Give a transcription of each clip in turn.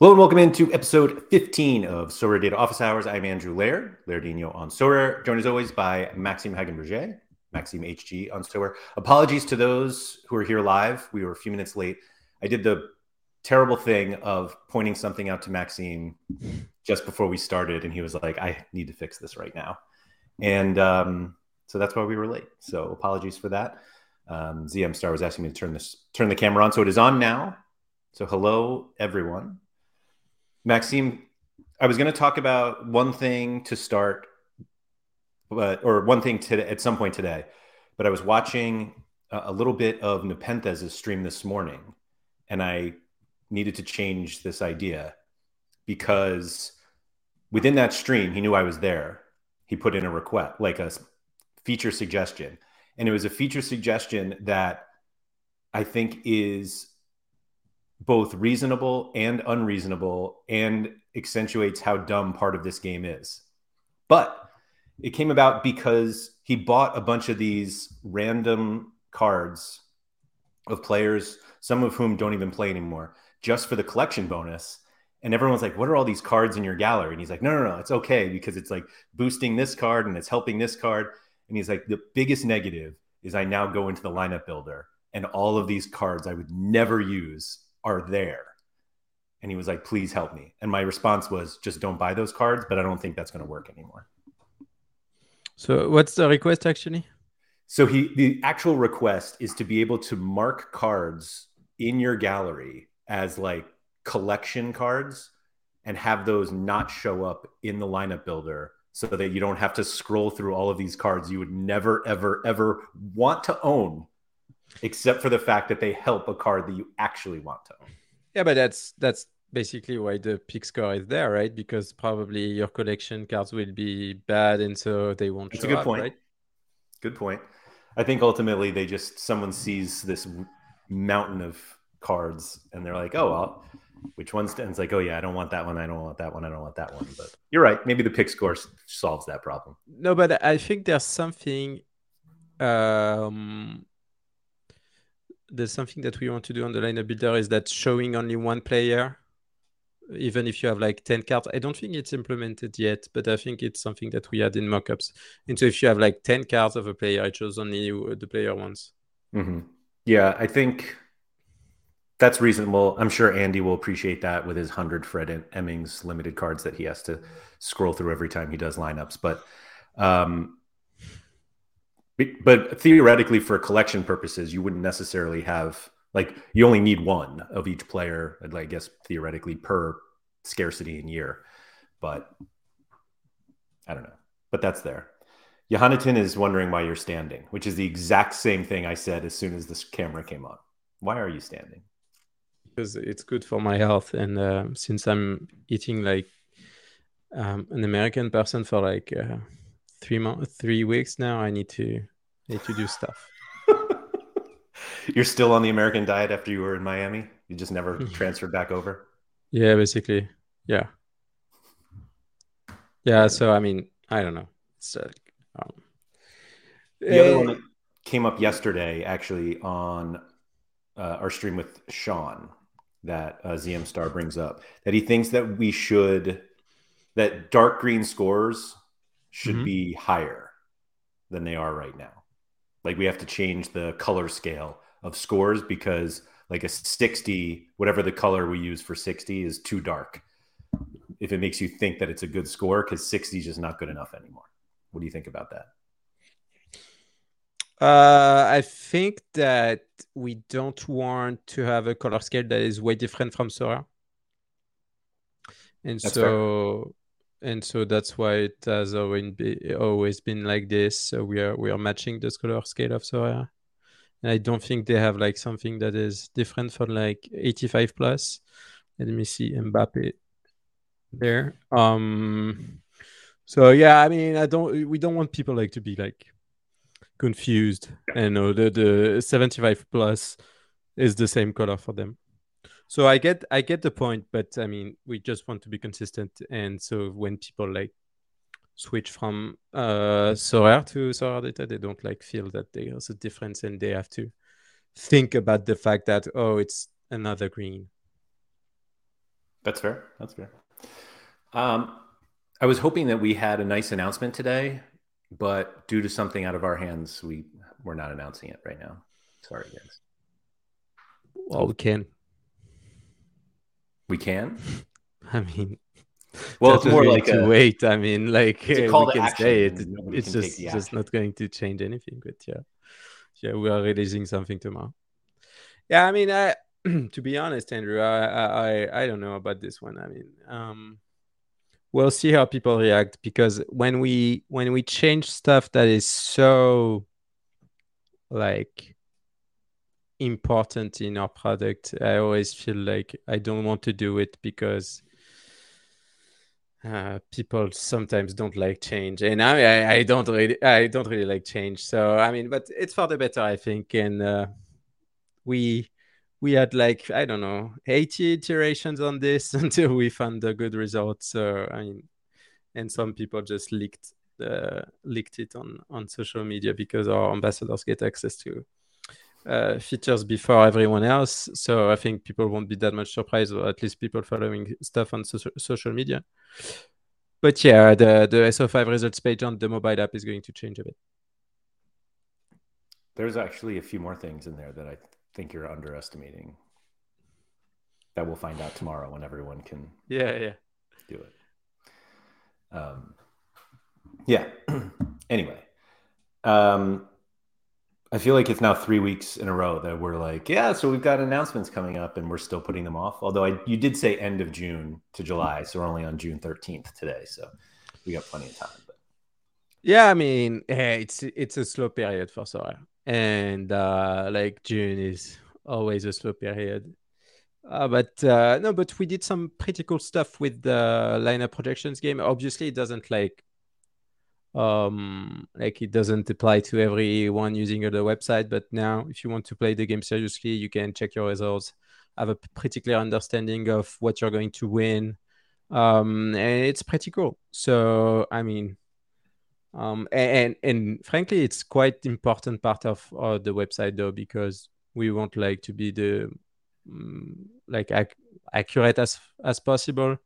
Hello and welcome into episode 15 of Sorare Data Office Hours. I'm Andrew Laird, Lairdinho on Sorare, joined as always by Maxime Hagenbourger, Maxime HG on Sorare. Apologies to those who are here live. We were a few minutes late. I did the terrible thing of pointing something out to Maxime just before we started, and he was like, I need to fix this right now. And um, so that's why we were late. So apologies for that. Um, ZM Star was asking me to turn this turn the camera on. So it is on now. So hello, everyone. Maxime, I was going to talk about one thing to start, but or one thing today at some point today. But I was watching a, a little bit of Nepenthes' stream this morning, and I needed to change this idea because within that stream, he knew I was there. He put in a request, like a feature suggestion, and it was a feature suggestion that I think is both reasonable and unreasonable and accentuates how dumb part of this game is. But it came about because he bought a bunch of these random cards of players, some of whom don't even play anymore, just for the collection bonus. And everyone's like, What are all these cards in your gallery? And he's like, No, no, no, it's okay because it's like boosting this card and it's helping this card. And he's like, The biggest negative is I now go into the lineup builder and all of these cards I would never use are there. And he was like, please help me. And my response was, just don't buy those cards, but I don't think that's going to work anymore. So, what's the request actually? So, he the actual request is to be able to mark cards in your gallery as like collection cards and have those not show up in the lineup builder so that you don't have to scroll through all of these cards you would never, ever, ever want to own except for the fact that they help a card that you actually want to own. Yeah, but that's that's basically why the pick score is there, right? Because probably your collection cards will be bad, and so they won't. That's a good up, point. Right? Good point. I think ultimately they just someone sees this mountain of cards and they're like, oh well, which one's? And it's like, oh yeah, I don't want that one. I don't want that one. I don't want that one. But you're right. Maybe the pick score solves that problem. No, but I think there's something. Um, there's something that we want to do on the lineup builder is that showing only one player, even if you have like 10 cards. I don't think it's implemented yet, but I think it's something that we had in mockups. And so if you have like 10 cards of a player, it shows only the player once. Mm-hmm. Yeah, I think that's reasonable. I'm sure Andy will appreciate that with his 100 Fred Emmings limited cards that he has to scroll through every time he does lineups. But um, but theoretically for collection purposes you wouldn't necessarily have like you only need one of each player i guess theoretically per scarcity in year. But i don't know. But that's there. Johannatan is wondering why you're standing which is the exact same thing i said as soon as this camera came on. Why are you standing? Because it's good for my health and uh, since i'm eating like um, an american person for like uh, three months, three weeks now. I need to to do stuff. You're still on the American diet after you were in Miami. You just never mm-hmm. transferred back over. Yeah, basically. Yeah. Yeah. So I mean, I don't know. It's uh, um, the other one that came up yesterday, actually, on uh, our stream with Sean, that uh, ZM Star brings up that he thinks that we should that dark green scores should mm-hmm. be higher than they are right now. Like we have to change the color scale of scores because like a 60, whatever the color we use for 60 is too dark. If it makes you think that it's a good score, because 60 is just not good enough anymore. What do you think about that? Uh, I think that we don't want to have a color scale that is way different from Sorare. And That's so and so that's why it has always been, like this. So we are we are matching the color scale of Sorare. And I don't think they have like something that is different from like 85 plus. Let me see Mbappe there. Um so yeah, I mean I don't we don't want people like to be like confused and know the the 75 plus is the same color for them. So I get I get the point, but I mean we just want to be consistent, and so when people like switch from uh Sorare to Sorare data, they don't like feel that there's a difference, and they have to think about the fact that oh it's another green. That's fair. That's fair. Um, I was hoping that we had a nice announcement today, but due to something out of our hands, we we're not announcing it right now. Sorry, guys. Well, we can. We can. I mean, well, it's more like to a, wait. I mean, like we can action say it. It's just just not going to change anything. But yeah, yeah, we are releasing something tomorrow. Yeah, I mean, I to be honest, Andrew, I I I don't know about this one. I mean, um, we'll see how people react because when we when we change stuff that is so like important in our product. I always feel like i don't want to do it because uh, people sometimes don't like change. And I, I don't really i don't really like change. So i mean but it's for the better i think. And uh, we we had like i don't know 80 iterations on this until we found a good result so i mean and some people just leaked uh, leaked it on on social media because our ambassadors get access to uh, features before everyone else. So I think people won't be that much surprised, or at least people following stuff on social social media. But yeah, the the SO5 results page on the mobile app is going to change a bit. There's actually a few more things in there that I think you're underestimating. That we'll find out tomorrow when everyone can Yeah, yeah. do it. Um, yeah. anyway, um, I feel like it's now three weeks in a row that we're like, yeah, so we've got announcements coming up, and we're still putting them off. Although I, you did say end of June to July, so we're only on June thirteenth today, so we got plenty of time. But Yeah, I mean, hey, it's it's a slow period for Sorare, and uh, like June is always a slow period. Uh, but uh, no, but we did some pretty cool stuff with the lineup projections game. Obviously, it doesn't like um like it doesn't apply to everyone using the website but now if you want to play the game seriously you can check your results have a pretty clear understanding of what you're going to win. Um and it's pretty cool. So i mean um and and frankly it's quite important part of uh, the website though because we want like to be the um, like ac- accurate as as possible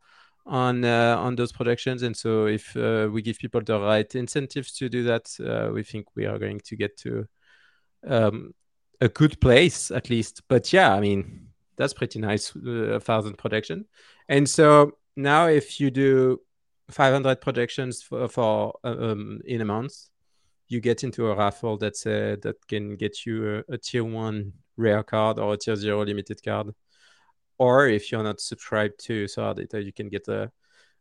on uh, on those projections. And so if uh, we give people the right incentives to do that uh, we think we are going to get to um, a good place at least. But yeah i mean that's pretty nice uh, a thousand projection. And so now if you do 500 projections for, for um, in a month you get into a raffle that's uh, that can get you a, a tier one rare card or a tier zero limited card or if you're not subscribed to Sorare Data, you can get a,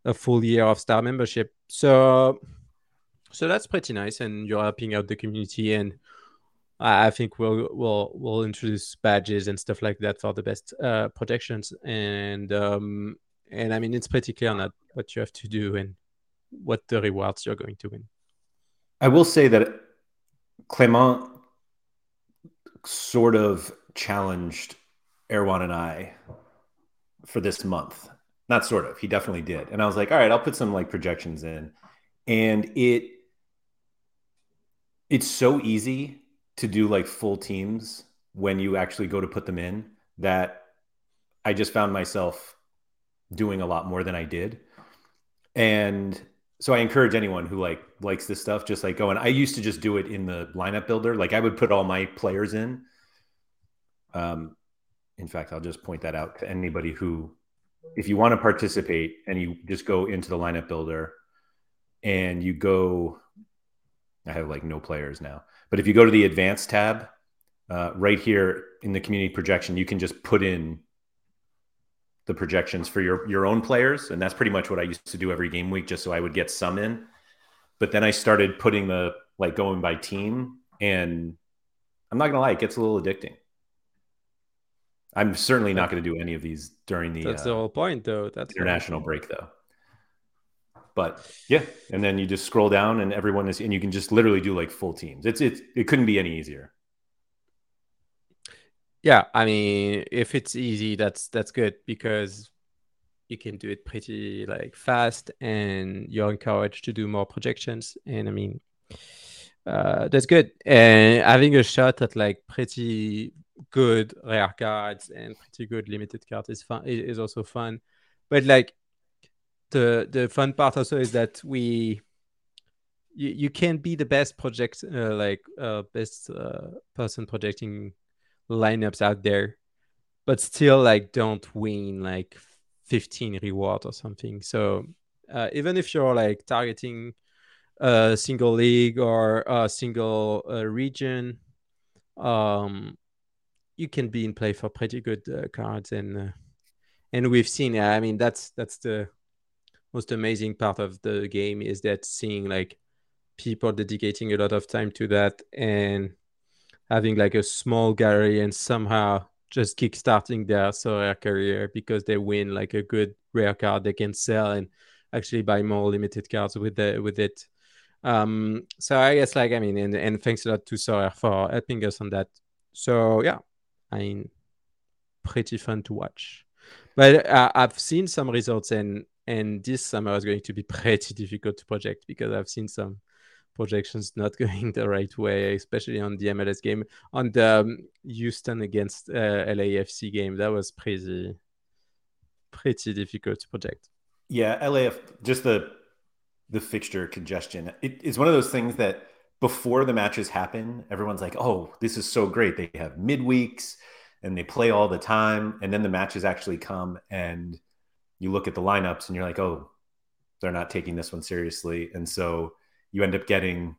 a full year of Star membership. So, so that's pretty nice, and you're helping out the community. And I I think we'll we'll we'll introduce badges and stuff like that for the best uh, protections. And um, and I mean, it's pretty clear now what you have to do and what the rewards you're going to win. I will say that Clement sort of challenged Erwan and I for this month. Not sort of, he definitely did. And I was like, all right, I'll put some like projections in. And it it's so easy to do like full teams when you actually go to put them in that I just found myself doing a lot more than I did. And so I encourage anyone who like likes this stuff, just like go and I used to just do it in the lineup builder. Like I would put all my players in. Um, in fact, I'll just point that out to anybody who, if you want to participate and you just go into the lineup builder and you go, I have like no players now, but if you go to the advanced tab, uh, right here in the community projection, you can just put in the projections for your your own players, and that's pretty much what I used to do every game week, just so I would get some in. But then I started putting the like going by team, and I'm not gonna lie, it gets a little addicting. I'm certainly not going to do any of these during the, That's uh, the whole point, though. That's international break, though. But yeah, and then you just scroll down, and everyone is, and you can just literally do like full teams. It's it's it couldn't be any easier. Yeah, I mean, if it's easy, that's that's good because you can do it pretty like fast, and you're encouraged to do more projections. And I mean, uh, that's good. And having a shot at like pretty good rare cards and pretty good limited cards is fun. Is also fun. but like the the fun part also is that we you, you can be the best project uh, like uh, best uh, person projecting lineups out there but still like don't win like 15 reward or something so uh, even if you're like targeting a single league or a single uh, region um you can be in play for pretty good uh, cards and uh, and we've seen i mean that's that's the most amazing part of the game is that seeing like people dedicating a lot of time to that and having like a small gallery and somehow just kickstarting their Sorare career because they win like a good rare card they can sell and actually buy more limited cards with the with it. Um, so I guess like I mean, and, and thanks a lot to Sorare for helping us on that. So yeah, Mean, pretty fun to watch. But uh, I've seen some results and and this summer is going to be pretty difficult to project because I've seen some projections not going the right way, especially on the MLS game. On the um, Houston against uh, LAFC game, that was pretty, pretty difficult to project. Yeah, LAF just the the fixture congestion. It is one of those things that before the matches happen, everyone's like, "Oh, this is so great! They have midweeks and they play all the time." And then the matches actually come, and you look at the lineups, and you're like, "Oh, they're not taking this one seriously." And so you end up getting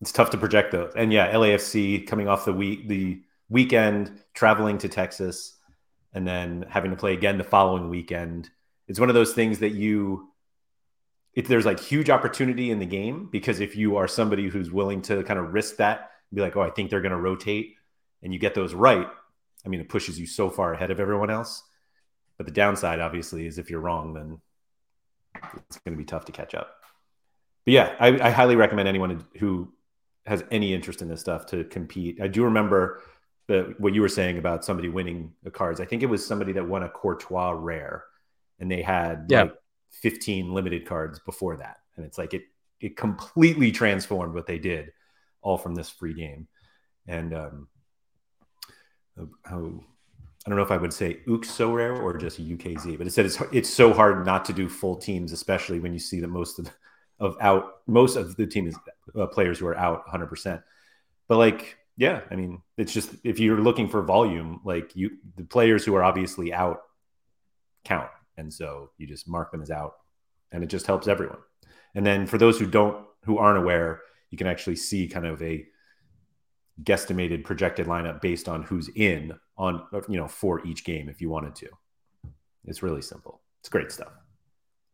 it's tough to project those. And yeah, LAFC coming off the week the weekend, traveling to Texas, and then having to play again the following weekend. It's one of those things that you if there's like huge opportunity in the game because if you are somebody who's willing to kind of risk that be like oh i think they're going to rotate and you get those right i mean it pushes you so far ahead of everyone else but the downside obviously is if you're wrong then it's going to be tough to catch up but yeah, I, I highly recommend anyone who has any interest in this stuff to compete. I do remember the, what you were saying about somebody winning the cards. I think it was somebody that won a Courtois rare, and they had yeah. like 15 limited cards before that, and it's like it it completely transformed what they did, all from this free game. And um, how I don't know if I would say Ux so rare or just UKZ, but it said it's it's so hard not to do full teams, especially when you see that most of of out most of the team is uh, players who are out 100%. But like, yeah, I mean, it's just if you're looking for volume, like you, the players who are obviously out count. And so you just mark them as out and it just helps everyone. And then for those who don't, who aren't aware, you can actually see kind of a guesstimated projected lineup based on who's in on, you know, for each game if you wanted to. It's really simple. It's great stuff.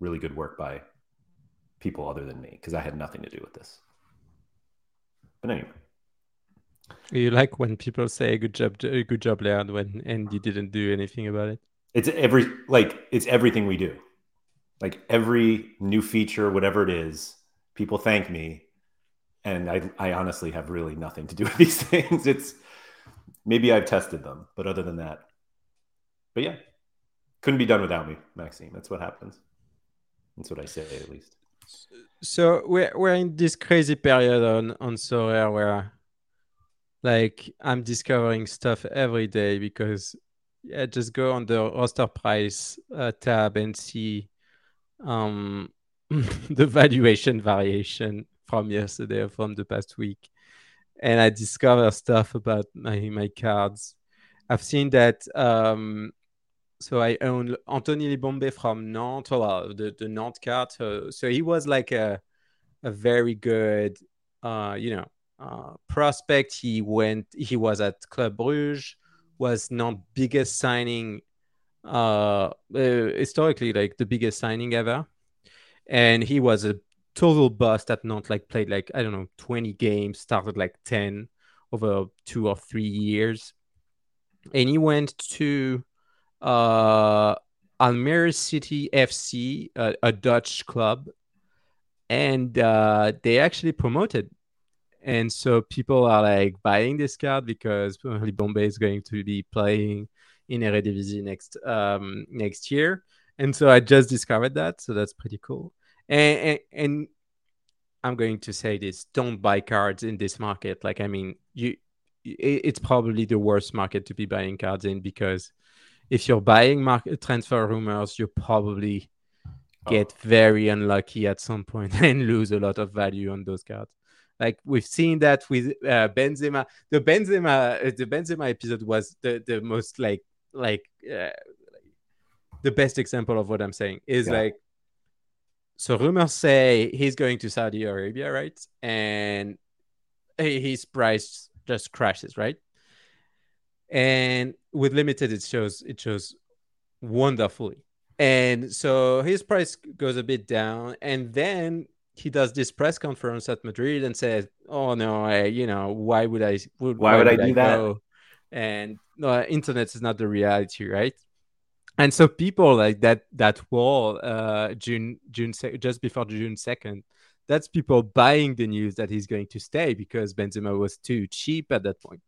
Really good work by people other than me because I had nothing to do with this. But anyway. You like when people say good job, good job, Leon, when and you didn't do anything about it. It's every like it's everything we do. Like every new feature, whatever it is, people thank me, and I I honestly have really nothing to do with these things. It's maybe I've tested them, but other than that, but yeah, couldn't be done without me, Maxime. That's what happens. That's what I say at least so we're we're in this crazy period on on Sorare where like I'm discovering stuff every day because I just go on the roster price uh, tab and see um the valuation variation from yesterday or from the past week and I discover stuff about my my cards. I've seen that um so I own Anthony Limbombe from Nantes, well, the, the Nantes card. So, so he was like a, a very good, uh, you know, uh, prospect. He went, he was at Club Bruges, was not biggest signing, uh, uh, historically, like the biggest signing ever. And he was a total bust at not like played like, I don't know, 20 games, started like 10 over two or three years. And he went to uh, Almere City FC, a, a Dutch club, and uh, they actually promoted. And so people are like buying this card because Bombay is going to be playing in Eredivisie next um, next year. And so I just discovered that, so that's pretty cool. And, and, and I'm going to say this: don't buy cards in this market. Like, I mean, you, it, it's probably the worst market to be buying cards in because if you're buying market transfer rumors, you probably get oh. very unlucky at some point and lose a lot of value on those cards. Like we've seen that with uh, Benzema. The Benzema, uh, the Benzema episode was the the most like like uh, the best example of what I'm saying is yeah. like. So rumors say he's going to Saudi Arabia, right? And his price just crashes, right? And with limited, it shows it shows wonderfully. And so his price goes a bit down, and then he does this press conference at Madrid and says, "Oh no, I, you know, why would I? Would, why, why, would, I do I that?" And no, internet is not the reality, right? And so people like that that wall, uh, June June just before June second, that's people buying the news that he's going to stay because Benzema was too cheap at that point.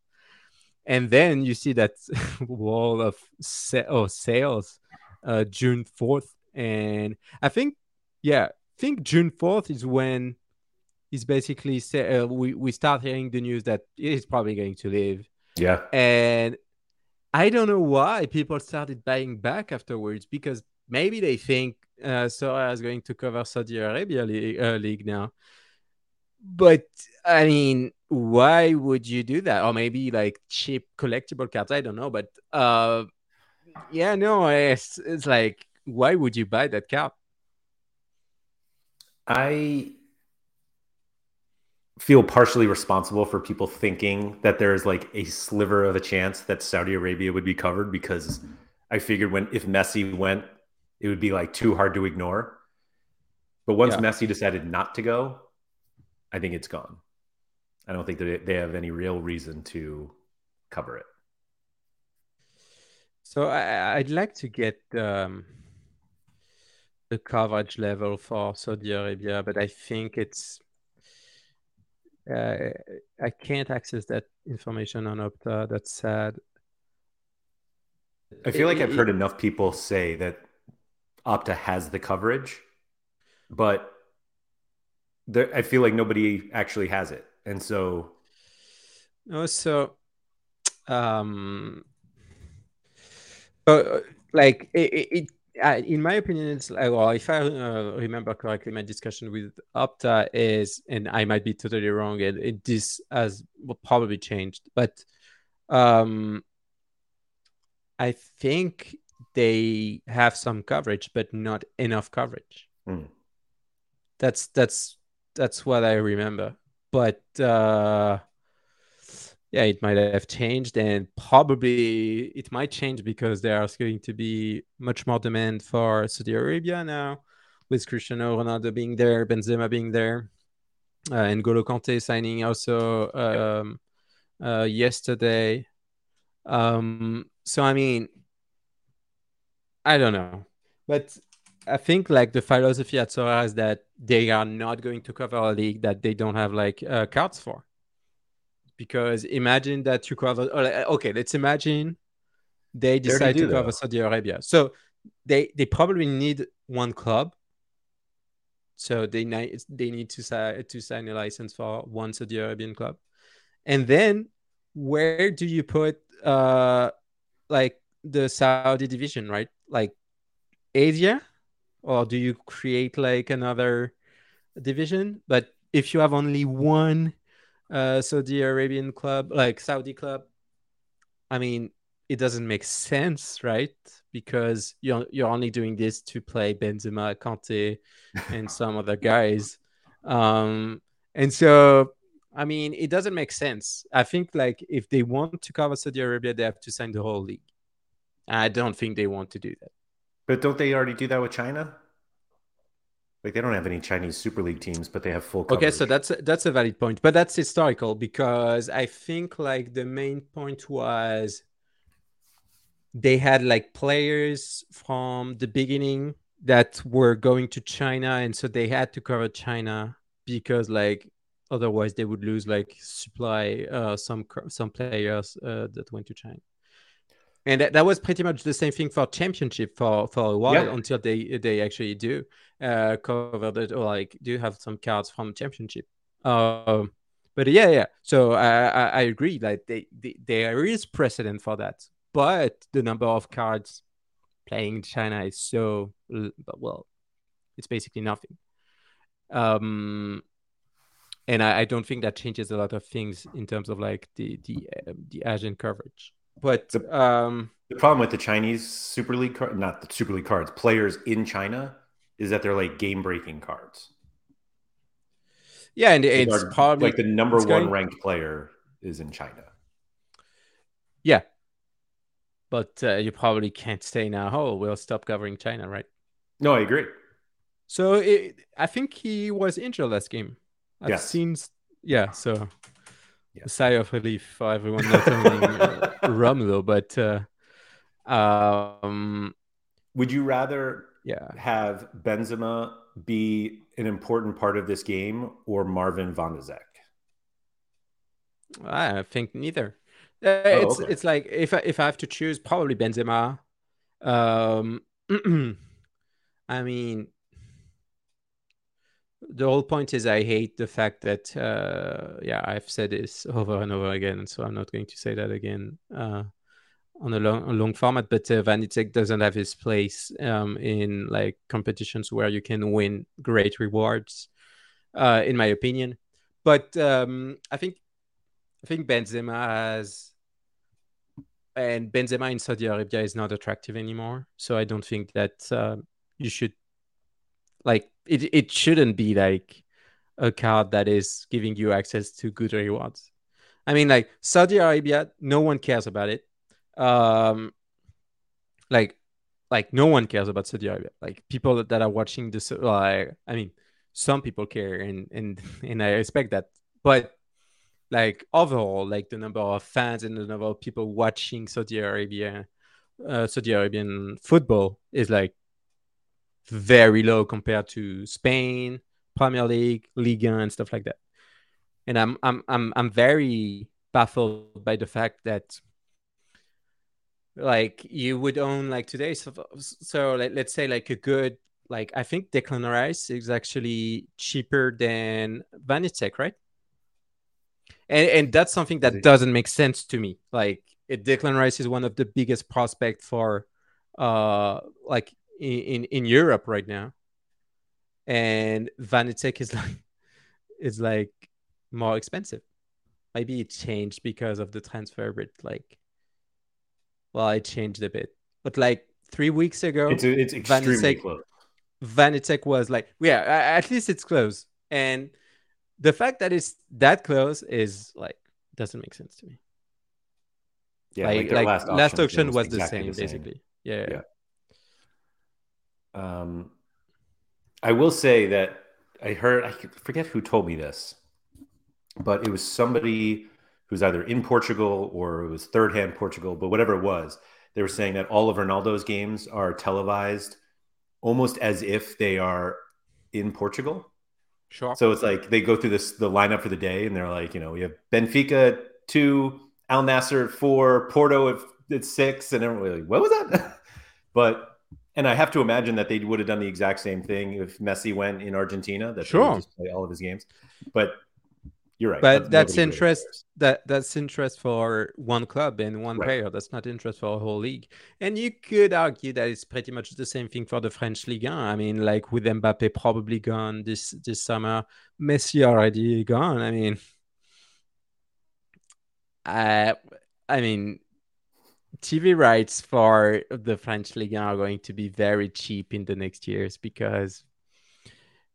And then you see that wall of sa- oh, sales, uh, June fourth, and I think, yeah, think June 4th is when he's basically say, uh, we, we start hearing the news that he's probably going to leave. Yeah. And I don't know why people started buying back afterwards because maybe they think uh, is going to cover Saudi Arabia league, uh, league now. But I mean, why would you do that? Or maybe like cheap collectible cards. I don't know. But uh, yeah, no, it's, it's like, why would you buy that card? I feel partially responsible for people thinking that there's like a sliver of a chance that Saudi Arabia would be covered because I figured when if Messi went, it would be like too hard to ignore. But once yeah. Messi decided not to go, I think it's gone. I don't think that they have any real reason to cover it. So I, would like to get um, the coverage level for Saudi Arabia, but I think it's uh, I can't access that information on Opta. That's sad. I feel like I've heard enough people say that Opta has the coverage, but there, I feel like nobody actually has it, and so. No, so, um, uh, like it, it uh, in my opinion, it's like, well, if I uh, remember correctly, my discussion with Opta is, and I might be totally wrong, and it, this has probably changed, but um, I think they have some coverage, but not enough coverage. Mm. That's that's that's what I remember. But uh, yeah, it might have changed, and probably it might change because there's going to be much more demand for Saudi Arabia now, with Cristiano Ronaldo being there, Benzema being there, uh, and Golo Kante signing also um, uh, yesterday. Um, so I mean, I don't know, but I think like the philosophy at Sorare is that they are not going to cover a league that they don't have like uh, cards for because imagine that you cover okay let's imagine they decide to cover Saudi Arabia. So they they probably need one club. So they need they need to sign to sign a license for one Saudi Arabian club. And then where do you put uh like the Saudi division right? Like Asia? Or do you create like another division? But if you have only one uh, Saudi Arabian club, like Saudi club, I mean, it doesn't make sense, right? Because you're you're only doing this to play Benzema, Kante, and some other guys, um, and so I mean, it doesn't make sense. I think like if they want to cover Saudi Arabia, they have to sign the whole league. I don't think they want to do that. But don't they already do that with China? Like they don't have any Chinese Super League teams, but they have full. Coverage. Okay, so that's that's a valid point, but that's historical because I think like the main point was they had like players from the beginning that were going to China, and so they had to cover China because like otherwise they would lose like supply uh, some some players uh, that went to China and that, that, was pretty much the same thing for championship for for a while yeah. until they they actually do uh cover that or like do have some cards from championship um but yeah yeah so i i, I agree like they, they there is precedent for that but the number of cards playing in China is so well, it's basically nothing. Um, and I, I, don't think that changes a lot of things in terms of like the the uh, the Asian coverage. But the, um, the problem with the Chinese Super League card, not the Super League cards, players in China is that they're like game breaking cards. Yeah, and it's probably like the number one going... ranked player is in China. Yeah, but uh, you probably can't stay now. Oh, we'll stop covering China, right? No, I agree. So it, I think he was injured last game. I've yes. seen, yeah. So yeah. a sigh of relief for everyone not owning uh, Romulo, but uh, um, would you rather yeah have Benzema be an important part of this game or Marvin van de Zek? I think neither. Uh, oh, it's okay. it's like if I, if I have to choose, probably Benzema. Um, I mean, the whole point is I hate the fact that uh, yeah I've said this over and over again, and so I'm not going to say that again uh, on a long a long format. But uh, Van Dijk doesn't have his place um, in like competitions where you can win great rewards, uh, in my opinion. But um, I think I think Benzema has and Benzema in Saudi Arabia is not attractive anymore. So I don't think that uh, you should like it. It shouldn't be like a card that is giving you access to good rewards. I mean, like Saudi Arabia, no one cares about it. Um, like, like no one cares about Saudi Arabia. Like people that are watching this, like I mean, some people care, and and and I respect that. But like overall, like the number of fans and the number of people watching Saudi Arabia, uh, Saudi Arabian football is like very low compared to Spain, Premier League, Liga, and stuff like that. And I'm I'm I'm I'm very baffled by the fact that like you would own like today so, so like, let's say like a good like I think Declan Rice is actually cheaper than Van right? and and that's something that doesn't make sense to me. Like Declan Rice is one of the biggest prospects for uh like in in Europe right now, and Van Dijk is like is like more expensive. Maybe it changed because of the transfer, but like, well, it changed a bit. But like three weeks ago, it's it's extremely Van Dijk, close. Van was like, yeah, at least it's close, and the fact that it's that close is like doesn't make sense to me. Yeah, like, like, like last, last auction, was, was exactly the, same, the same, basically. Yeah, yeah. Um, I will say that I heard I forget who told me this, but it was somebody who's either in Portugal or it was third hand Portugal, but whatever it was, they were saying that all of Ronaldo's games are televised almost as if they are in Portugal. Sure. So it's like they go through this the lineup for the day, and they're like, you know, we have Benfica two, Al Nassr four, Porto at, at six, and everyone like, what was that? but and I have to imagine that they would have done the exact same thing if Messi went in Argentina. That sure. just play all of his games. But you're right. But that's, that's interest. That that's interest for one club and one right. player. That's not interest for a whole league. And you could argue that it's pretty much the same thing for the French Ligue 1. I mean, like with Mbappe probably gone this this summer, Messi already gone. I mean, I I mean, TV rights for the French Ligue 1 are going to be very cheap in the next years because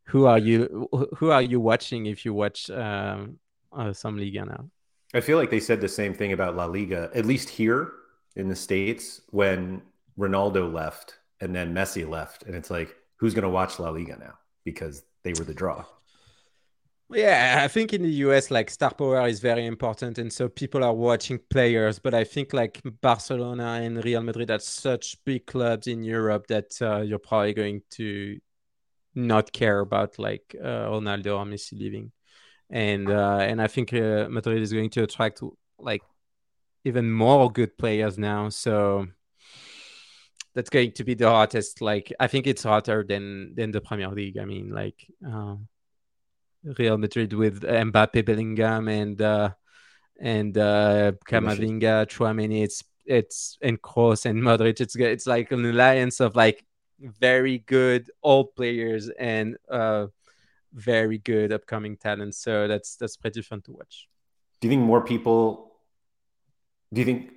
who are you who are you watching if you watch um, uh, some Liga now? I feel like they said the same thing about La Liga, at least here in the states when Ronaldo left and then Messi left, and it's like who's going to watch La Liga now because they were the draw. Yeah, I think in the US, like star power is very important, and so people are watching players. But I think like Barcelona and Real Madrid are such big clubs in Europe that uh, you're probably going to not care about like uh, Ronaldo or Messi leaving, and uh, and I think uh, Madrid is going to attract like even more good players now. So that's going to be the hottest. Like I think it's hotter than than the Premier League. I mean, like um, Real Madrid with Mbappe, Bellingham, and uh, and uh, Camavinga, Tchouameni. It's it's and Kroos and Modric. It's it's like an alliance of like very good old players and uh, very good upcoming talents. So that's that's pretty fun to watch. Do you think more people? Do you think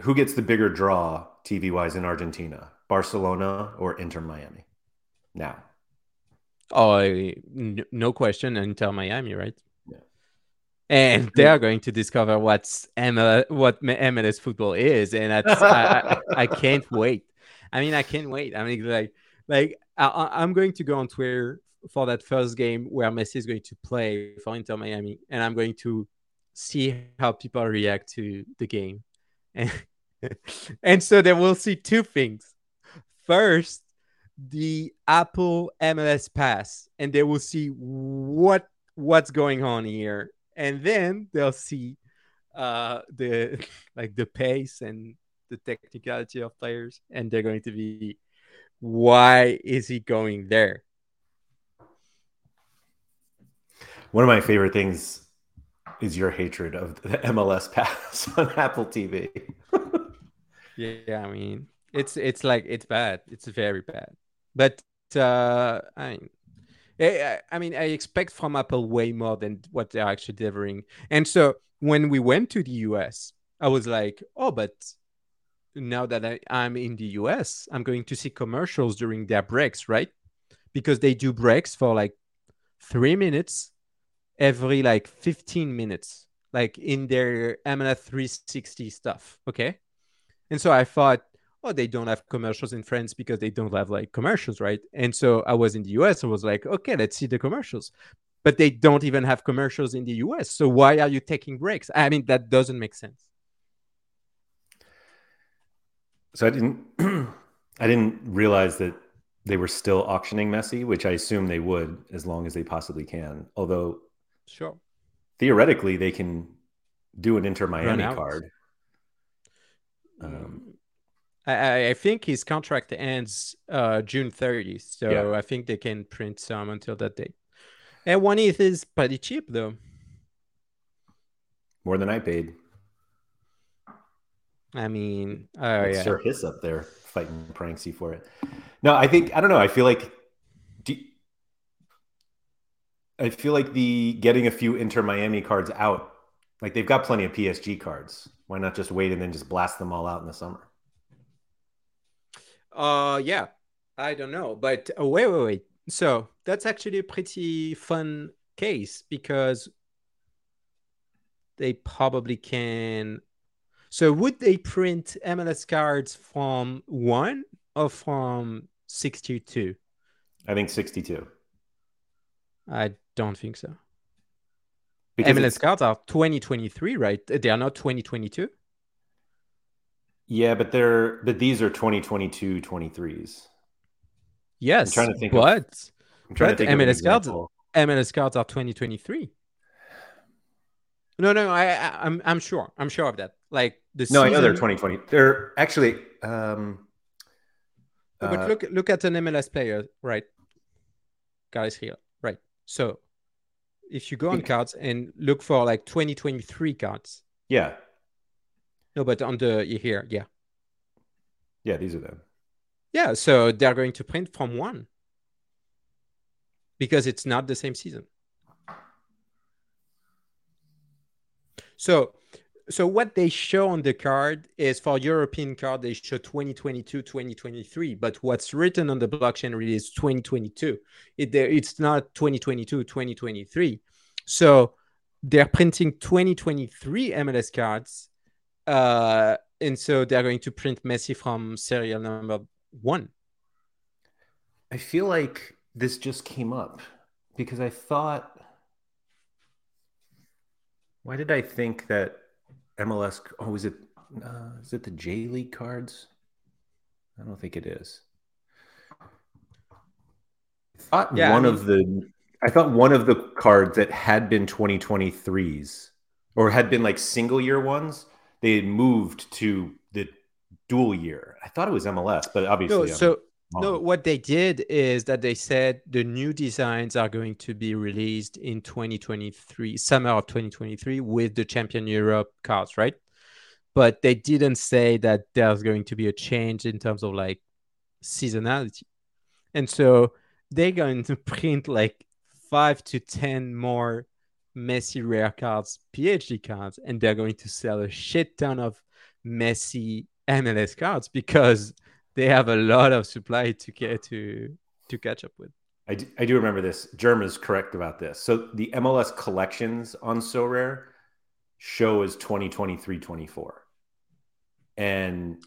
who gets the bigger draw TV wise in Argentina, Barcelona or Inter Miami? Now, oh, no question, Inter Miami, right? Yeah. and they are going to discover what's ML, what MLS football is, and that's I, I, I, can't wait. I mean, I can't wait. I mean, like, like I, am going to go on Twitter for that first game where Messi is going to play for Inter Miami, and I'm going to see how people react to the game, and and so they will see two things. First, the Apple MLS Pass, and they will see what what's going on here and then they'll see uh, the like the pace and the technicality of players, and they're going to be, why is he going there? One of my favorite things is your hatred of the MLS pass on Apple TV. yeah, I mean, it's it's like it's bad. It's very bad. But uh, I I mean, I expect from Apple way more than what they're actually delivering. And so when we went to the US, I was like, oh, but now that I, am in the US, I'm going to see commercials during their breaks, right? Because they do breaks for like three minutes every like 15 minutes, like in their MLS 360 stuff. Okay. And so I thought, oh, they don't have commercials in France because they don't have like commercials, right? And so I was in the US and was like, okay, let's see the commercials. But they don't even have commercials in the US. So why are you taking breaks? I mean, that doesn't make sense. So I didn't I didn't realize that they were still auctioning Messi, which I assume they would as long as they possibly can. Although sure. Theoretically they can do an Inter Miami card. Um, I, I think his contract ends uh, June 30th, so yeah. I think they can print some until that date. And one ETH is pretty cheap, though. More than I paid. I mean, oh yeah. Sir Hiss up there fighting Pranksy for it. No, I think I don't know. I feel like, do, I feel like the getting a few Inter Miami cards out, like they've got plenty of PSG cards. Why not just wait and then just blast them all out in the summer? Uh, yeah, I don't know, but uh, wait, wait, wait. So that's actually a pretty fun case because they probably can. So would they print MLS cards from one or from sixty-two? I think sixty-two. I don't think so. Because MLS cards are 2023, right? They are not 2022. Yeah, but they're but these are 2022 23s. Yes, I'm trying to think. But of, I'm trying but to think MLS cards, MLS cards are 2023. No, no, I, I am I'm, I'm sure. I'm sure of that. Like the no, season... I know they're 2020. They're actually. um But uh, look look at an MLS player, right? Guys here, right? So if you go on cards and look for like 2023 cards. Yeah. No, but on the here, yeah. Yeah, these are them. Yeah, so they're going to print from one because it's not the same season. So, so what they show on the card is for European card they show 2022, 2023, but what's written on the blockchain really is 2022. It, there it's not 2022, 2023. So they're printing 2023 MLS cards uh, and so they're going to print Messi from serial number one. I feel like this just came up because I thought, why did I think that MLS? Oh, is it? Uh, is it the J League cards? I don't think it is. I thought yeah, one I mean, of the I thought one of the cards that had been 2023s or had been like single year ones they had moved to the dual year. I thought it was MLS, but obviously, no. So no, what they did is that they said the new designs are going to be released in 2023, summer of 2023, with the Champion Europe cards, right? but they didn't say that there's going to be a change in terms of like seasonality. And so they're going to print like five to 10 more Messi rare cards, PSG cards, and they're going to sell a shit ton of Messi MLS cards because they have a lot of supply to get to to catch up with. I do, I do remember this. Germ is correct about this. So the MLS collections on Sorare show is 2023 24. And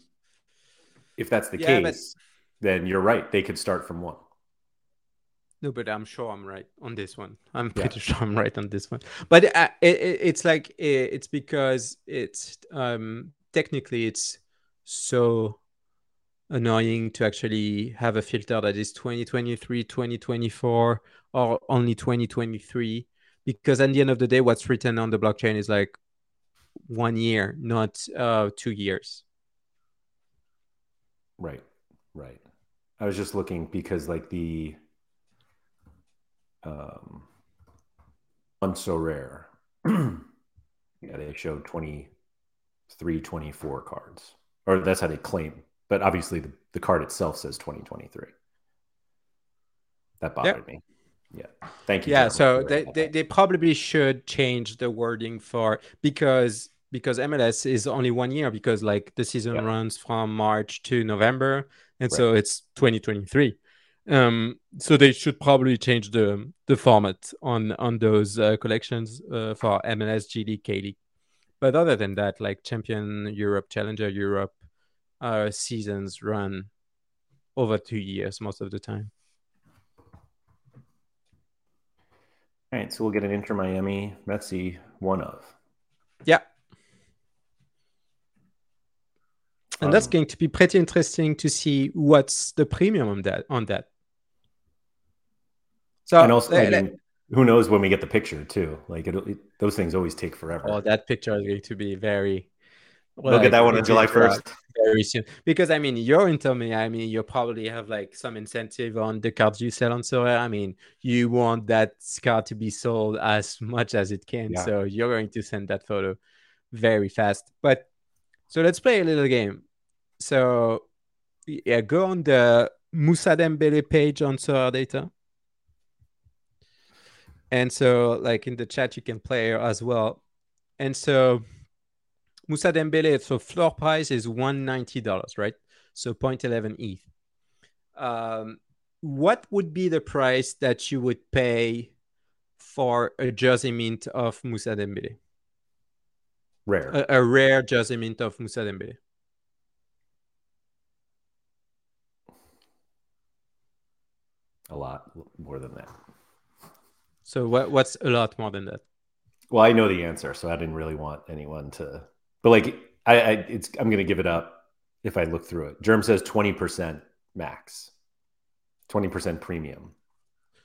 if that's the yeah, case, but... then you're right. They could start from one. No, but I'm sure I'm right on this one. I'm pretty sure I'm right on this one. But uh, it, it, it's like it, it's because it's um, technically it's so annoying to actually have a filter that is 2023, 2024, or only 2023. Because at the end of the day, what's written on the blockchain is like one year, not uh, two years. Right, right. I was just looking because like the um, one Sorare. yeah, they showed 23, 24 cards, or that's how they claim. But obviously, the, the card itself says 2023. That bothered yep. me. Yeah. Thank you. Yeah. So they, they, they probably should change the wording for because because MLS is only one year because like the season runs from March to November and right. so it's 2023. Um, so they should probably change the the format on on those uh, collections uh, for MLS, J League, K League. But other than that, like Champion Europe, Challenger Europe, uh, seasons run over two years most of the time. All right, so we'll get an Inter Miami Messi one of. Yeah. And um, that's going to be pretty interesting to see what's the premium on that on that. So and also, I mean, who knows when we get the picture too? Like it, it, those things always take forever. Oh, that picture is going to be very. Well, we'll get that one on July first. Very soon, because I mean, you're in Tommy. I mean, You probably have like some incentive on the cards you sell on Sorare. Uh, I mean, you want that card to be sold as much as it can, yeah. so you're going to send that photo very fast. But so let's play a little game. So yeah, go on the Moussa Dembele page on Sorare Data and so, like in the chat, you can play as well. And so, Moussa Dembele, so floor price is $190, right? So 0.11 ETH. Um, what would be the price that you would pay for a jersey mint of Moussa Dembele? Rare. A, a rare jersey mint of Moussa Dembele. A lot more than that. So what what's a lot more than that? Well, I know the answer, so I didn't really want anyone to. But like, I, I it's I'm gonna give it up if I look through it. Germ says twenty percent max, twenty percent premium.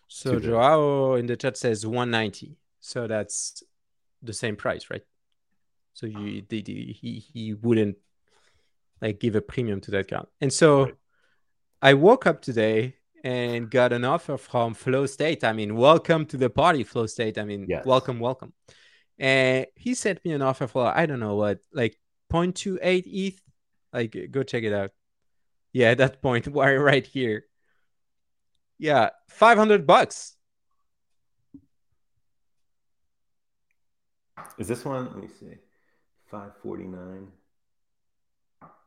So Joao in the chat says one ninety. So that's the same price, right? So you ah. the, he he wouldn't like give a premium to that card. And so right. I woke up today and got an offer from Flow State. I mean, welcome to the party, Flow State. I mean, yes. welcome, welcome. And he sent me an offer for I don't know what, like 0.28 ETH. Like, go check it out. Yeah, that point why right here. Yeah, 500 bucks. Is this one? Let me see. 549.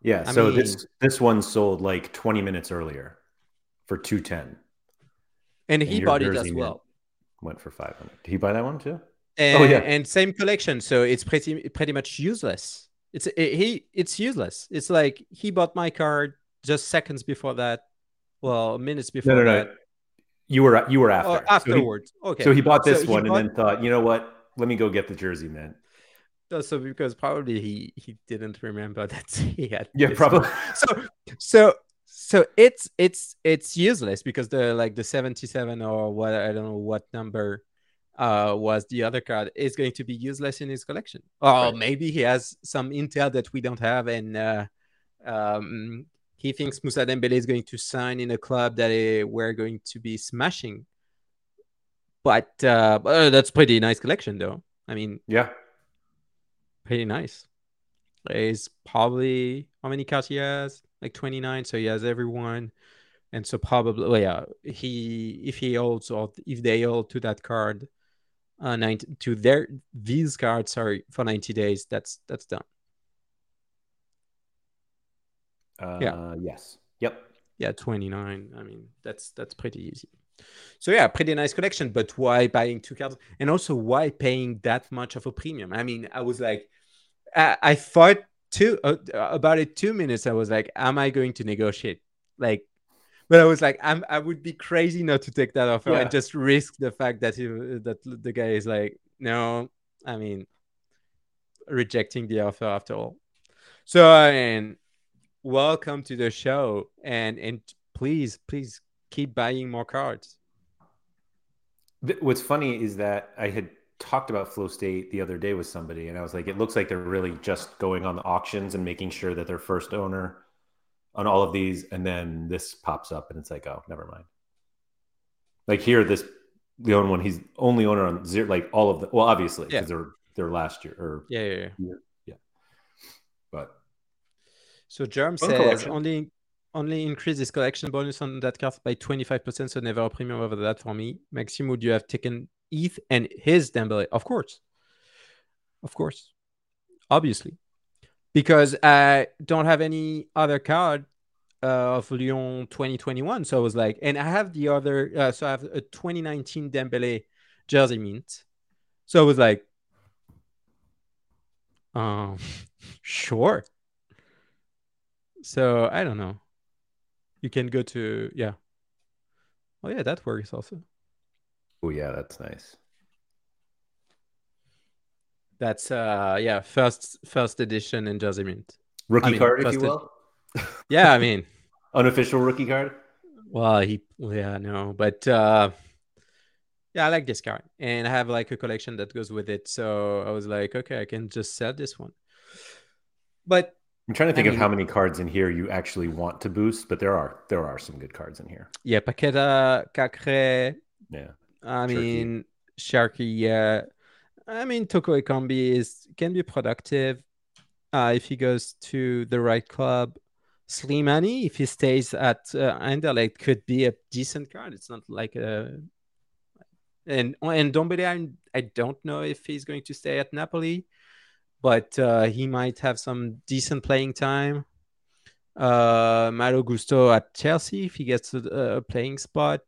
Yeah, I so mean, this this one sold like 20 minutes earlier for 210. And he and bought it as well. Went for 500. Did he buy that one too? And, oh yeah, and same collection, so it's pretty pretty much useless. It's it, he it's useless. It's like he bought my card just seconds before that. Well, minutes before no, no, that. No. You were you were after. Oh, afterwards. So he, okay. So he bought this so one bought... and then thought, you know what? Let me go get the jersey, man. So because probably he he didn't remember that he had. Yeah, probably. One. So so so it's it's it's useless because the like the 77 or what i don't know what number uh was the other card is going to be useless in his collection. Or right. maybe he has some intel that we don't have and uh um he thinks Moussa Dembele is going to sign in a club that uh, we're going to be smashing. But uh, uh that's pretty nice collection though. I mean yeah. pretty nice. Is probably how many cards he has? Like 29. So he has everyone. And so probably well, yeah, he if he holds or if they hold to that card uh 90 to their these cards sorry for 90 days, that's that's done. Uh, yeah. Yes. Yep. Yeah, 29. I mean, that's that's pretty easy. So yeah, pretty nice collection. But why buying two cards? And also why paying that much of a premium? I mean, I was like, I, I thought two uh, about it two minutes. I was like, am I going to negotiate? Like, but I was like, I'm I would be crazy not to take that offer yeah. and just risk the fact that he, that the guy is like, no. I mean, rejecting the offer after all. So I mean, welcome to the show, and and please please keep buying more cards. What's funny is that I had talked about Flow State the other day with somebody, and I was like, it looks like they're really just going on the auctions and making sure that they're first owner on all of these, and then this pops up, and it's like, oh, never mind. Like here, this Leon one, he's only owner on zero, like all of the. Well, obviously, because yeah. they're they're last year or yeah, yeah, yeah. Year, yeah. But so Germ says collection. only only increase this collection bonus on that card by 25%, so never a premium over that for me. Maxime, would you have taken ETH and his Dembele? Of course. Of course. Obviously. Because I don't have any other card uh, of Lyon 2021. So I was like, and I have the other, uh, so I have a 2019 Dembele jersey mint. So I was like, um, sure. So I don't know you can go to yeah. Oh yeah, that works also. Oh yeah, that's nice. That's uh yeah, first first edition in Jersey Mint. Rookie I mean, card, if you will. yeah, I mean unofficial rookie card. Well, he yeah no, but uh yeah, I like this card, and I have like a collection that goes with it. So I was like, okay, I can just sell this one. But I'm trying to think I mean, of how many cards in here you actually want to boost, but there are there are some good cards in here. Yeah, Paqueta, Caqueret. Yeah. I mean, Cherki. Yeah. I mean, Toko Ekambi is can be productive uh, if he goes to the right club. Slimani, if he stays at uh, Anderlecht, could be a decent card. It's not like a and and Ndombele, I, I don't know if he's going to stay at Napoli but uh, he might have some decent playing time. Uh, Malo Gusto at Chelsea if he gets a, a playing spot.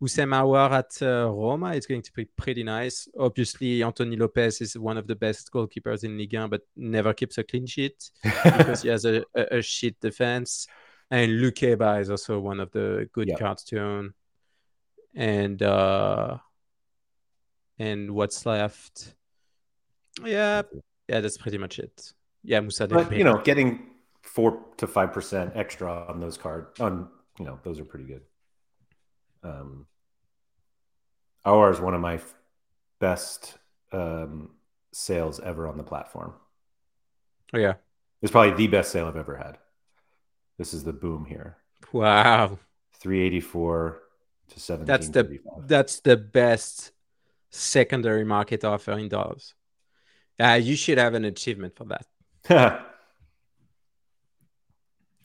Mm hmm at uh, Roma is going to be pretty nice. Obviously, Anthony Lopes is one of the best goalkeepers in Ligue 1, but never keeps a clean sheet because he has a, a, a shit defense. And Lukeba is also one of the good yep. cards to own. And uh, and what's left? Yeah, yeah, that's pretty much it. Yeah, Moussa. But you know, getting four to five percent extra on those cards on you know those are pretty good. Um, Aouar is one of my best um, sales ever on the platform. Oh yeah, it's probably the best sale I've ever had. This is the boom here. Wow, three eighty four to seven. That's the that's the best secondary market offer in dollars. Uh, you should have an achievement for that.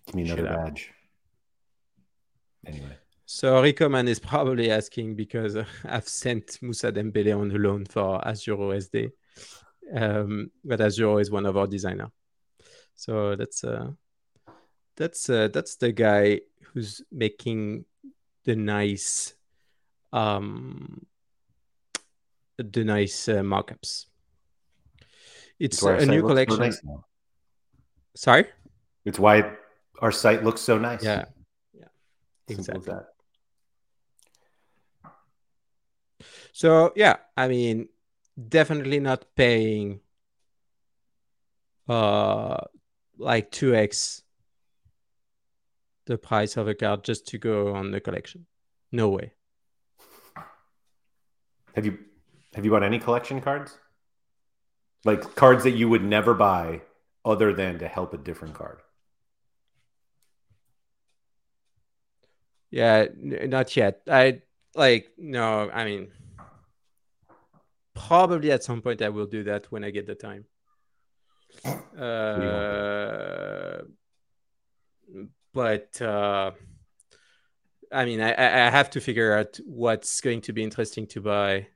Give me another badge. Anyway. So Ricoman is probably asking because I've sent Moussa Dembele on loan for Azuro SD. Um, but Azuro is one of our designer. So that's uh that's uh that's the guy who's making the nice um the nice uh, markups. It's a new collection. So nice Sorry? It's why our site looks so nice. Yeah. Yeah. Exactly. So yeah, I mean, definitely not paying uh like 2x the price of a card just to go on the collection. No way. Have you have you bought any collection cards? Like cards that you would never buy other than to help a different card. Yeah, n- not yet. I like no, I mean probably at some point I will do that when I get the time. Uh, but uh, I mean, I, I have to figure out what's going to be interesting to buy.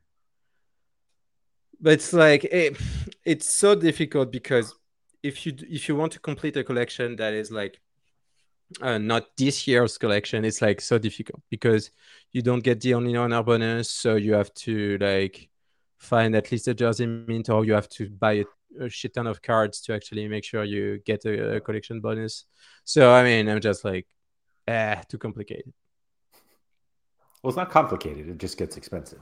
But it's like it, it's so difficult because if you if you want to complete a collection that is like uh, not this year's collection, it's like so difficult because you don't get the only owner bonus, so you have to like find at least a jersey mint, or you have to buy a, a shit ton of cards to actually make sure you get a, a collection bonus. So I mean, I'm just like, ah, too complicated. Well, it's not complicated; it just gets expensive.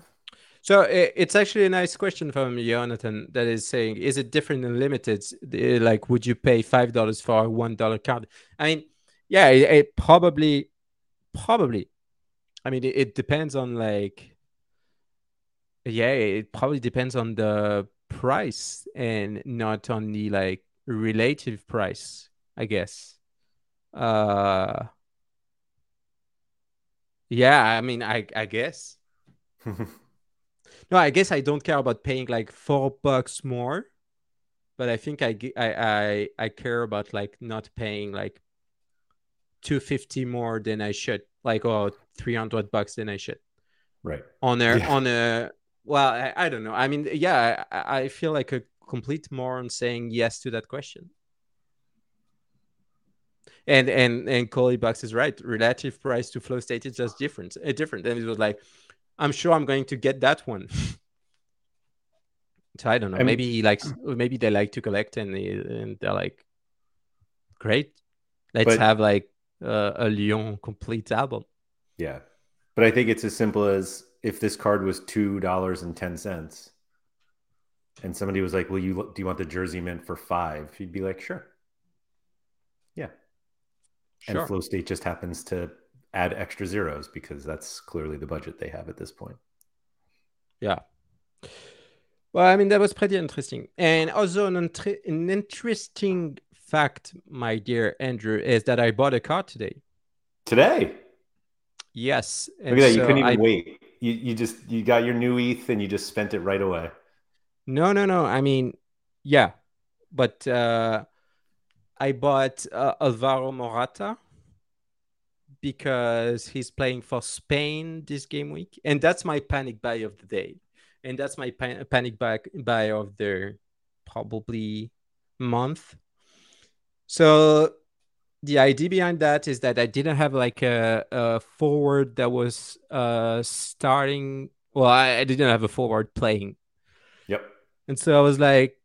So it's actually a nice question from Jonathan that is saying, is it different than limited? Like, would you pay five dollars for a one dollar card? I mean, yeah, it, it, probably, probably. I mean, it, it depends on like, yeah, it probably depends on the price and not on the like relative price, I guess. Uh, yeah, I mean, I I guess. no, I guess I don't care about paying like four bucks more, but I think I I I, I care about like not paying like 250 more than I should, like or 300 bucks than I should. Right. On a yeah. on a well, I, I, don't know. I mean, yeah, I, I feel like a complete moron saying yes to that question. And and and Coley Bucks is right. Relative price to flow state is just different. Uh, different. And it was like, I'm sure I'm going to get that one. so I don't know. I mean, maybe he likes. Maybe they like to collect, and they, and they're like, great. Let's but, have like uh, a Lyon complete album. Yeah, but I think it's as simple as if this card was two dollars and ten cents, and somebody was like, "Well, you do you want the jersey mint for five? You'd be like, "Sure." Yeah. Sure. And Flow State just happens to add extra zeros because that's clearly the budget they have at this point. Yeah. Well, I mean, that was pretty interesting. And also, an, an interesting fact, my dear Andrew, is that I bought a car today. Today? Yes. Look at that. You couldn't even I... wait. You, you just, you got your new ETH and you just spent it right away. No, no, no. I mean, yeah. But uh, I bought uh, Alvaro Morata because he's playing for Spain this game week. And that's my panic buy of the day. And that's my pan- panic buy, buy of the probably month so the idea behind that is that I didn't have like a, a forward that was uh, starting. Well, I, I, didn't have a forward playing. Yep. And so I was like,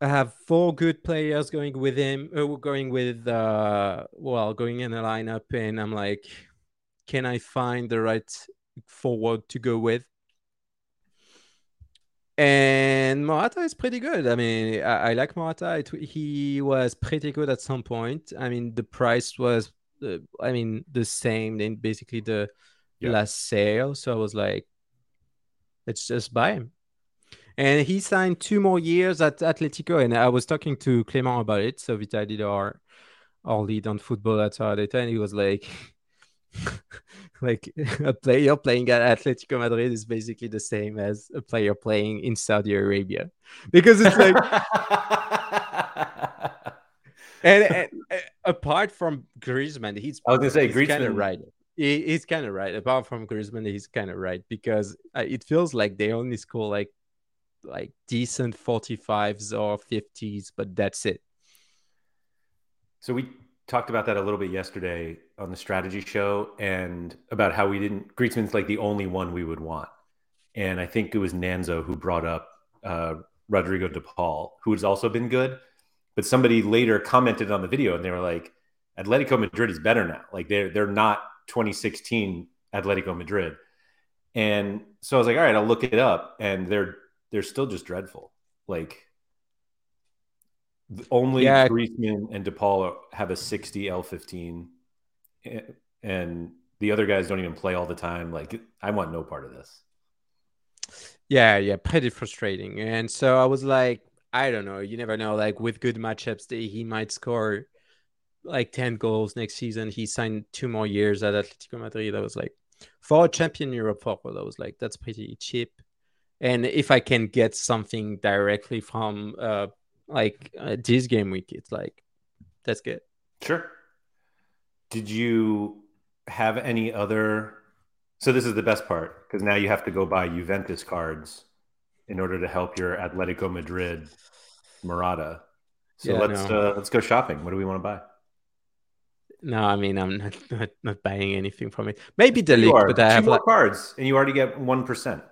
I have four good players going with him, uh, going with, uh, well, going in a lineup, and I'm like, can I find the right forward to go with? And Morata is pretty good. I mean, I, I like Morata. It, he was pretty good at some point. I mean, the price was, uh, I mean, the same in basically the yeah. last sale. So I was like, let's just buy him. And he signed two more years at Atletico. And I was talking to Clément about it. So Vita did our our lead on football at data, and he was like. like a player playing at Atletico Madrid is basically the same as a player playing in Saudi Arabia. Because it's like and, and, and, apart from Griezmann he's I was gonna say Griezmann kind of right. He, he's kind of right. Apart from Griezmann he's kind of right because uh, it feels like they only score like like decent 45s or 50s but that's it. So we talked about that a little bit yesterday on the strategy show and about how we didn't Griezmann's like the only one we would want. And I think it was Nanzo who brought up uh, Rodrigo de Paul, who has also been good. But somebody later commented on the video and they were like, Atletico Madrid is better now. Like they're they're not 2016 Atletico Madrid. And so I was like, all right, I'll look it up. And they're they're still just dreadful. Like only yeah. Griezmann and DePaul have a 60 L15, and the other guys don't even play all the time. Like, I want no part of this. Yeah, yeah, pretty frustrating. And so I was like, I don't know. You never know. Like with good matchups, he might score like 10 goals next season. He signed two more years at Atletico Madrid. That was like for a champion Europe forward. That was like that's pretty cheap. And if I can get something directly from uh, like uh, this game week, it's like that's good. Sure. Did you have any other? So this is the best part because now you have to go buy Juventus cards in order to help your Atletico Madrid Morata. So yeah, let's no. uh, let's go shopping. What do we want to buy? No, I mean I'm not not, not buying anything from it. Maybe de Ligt, but I Two have more like... cards, and you already get one percent.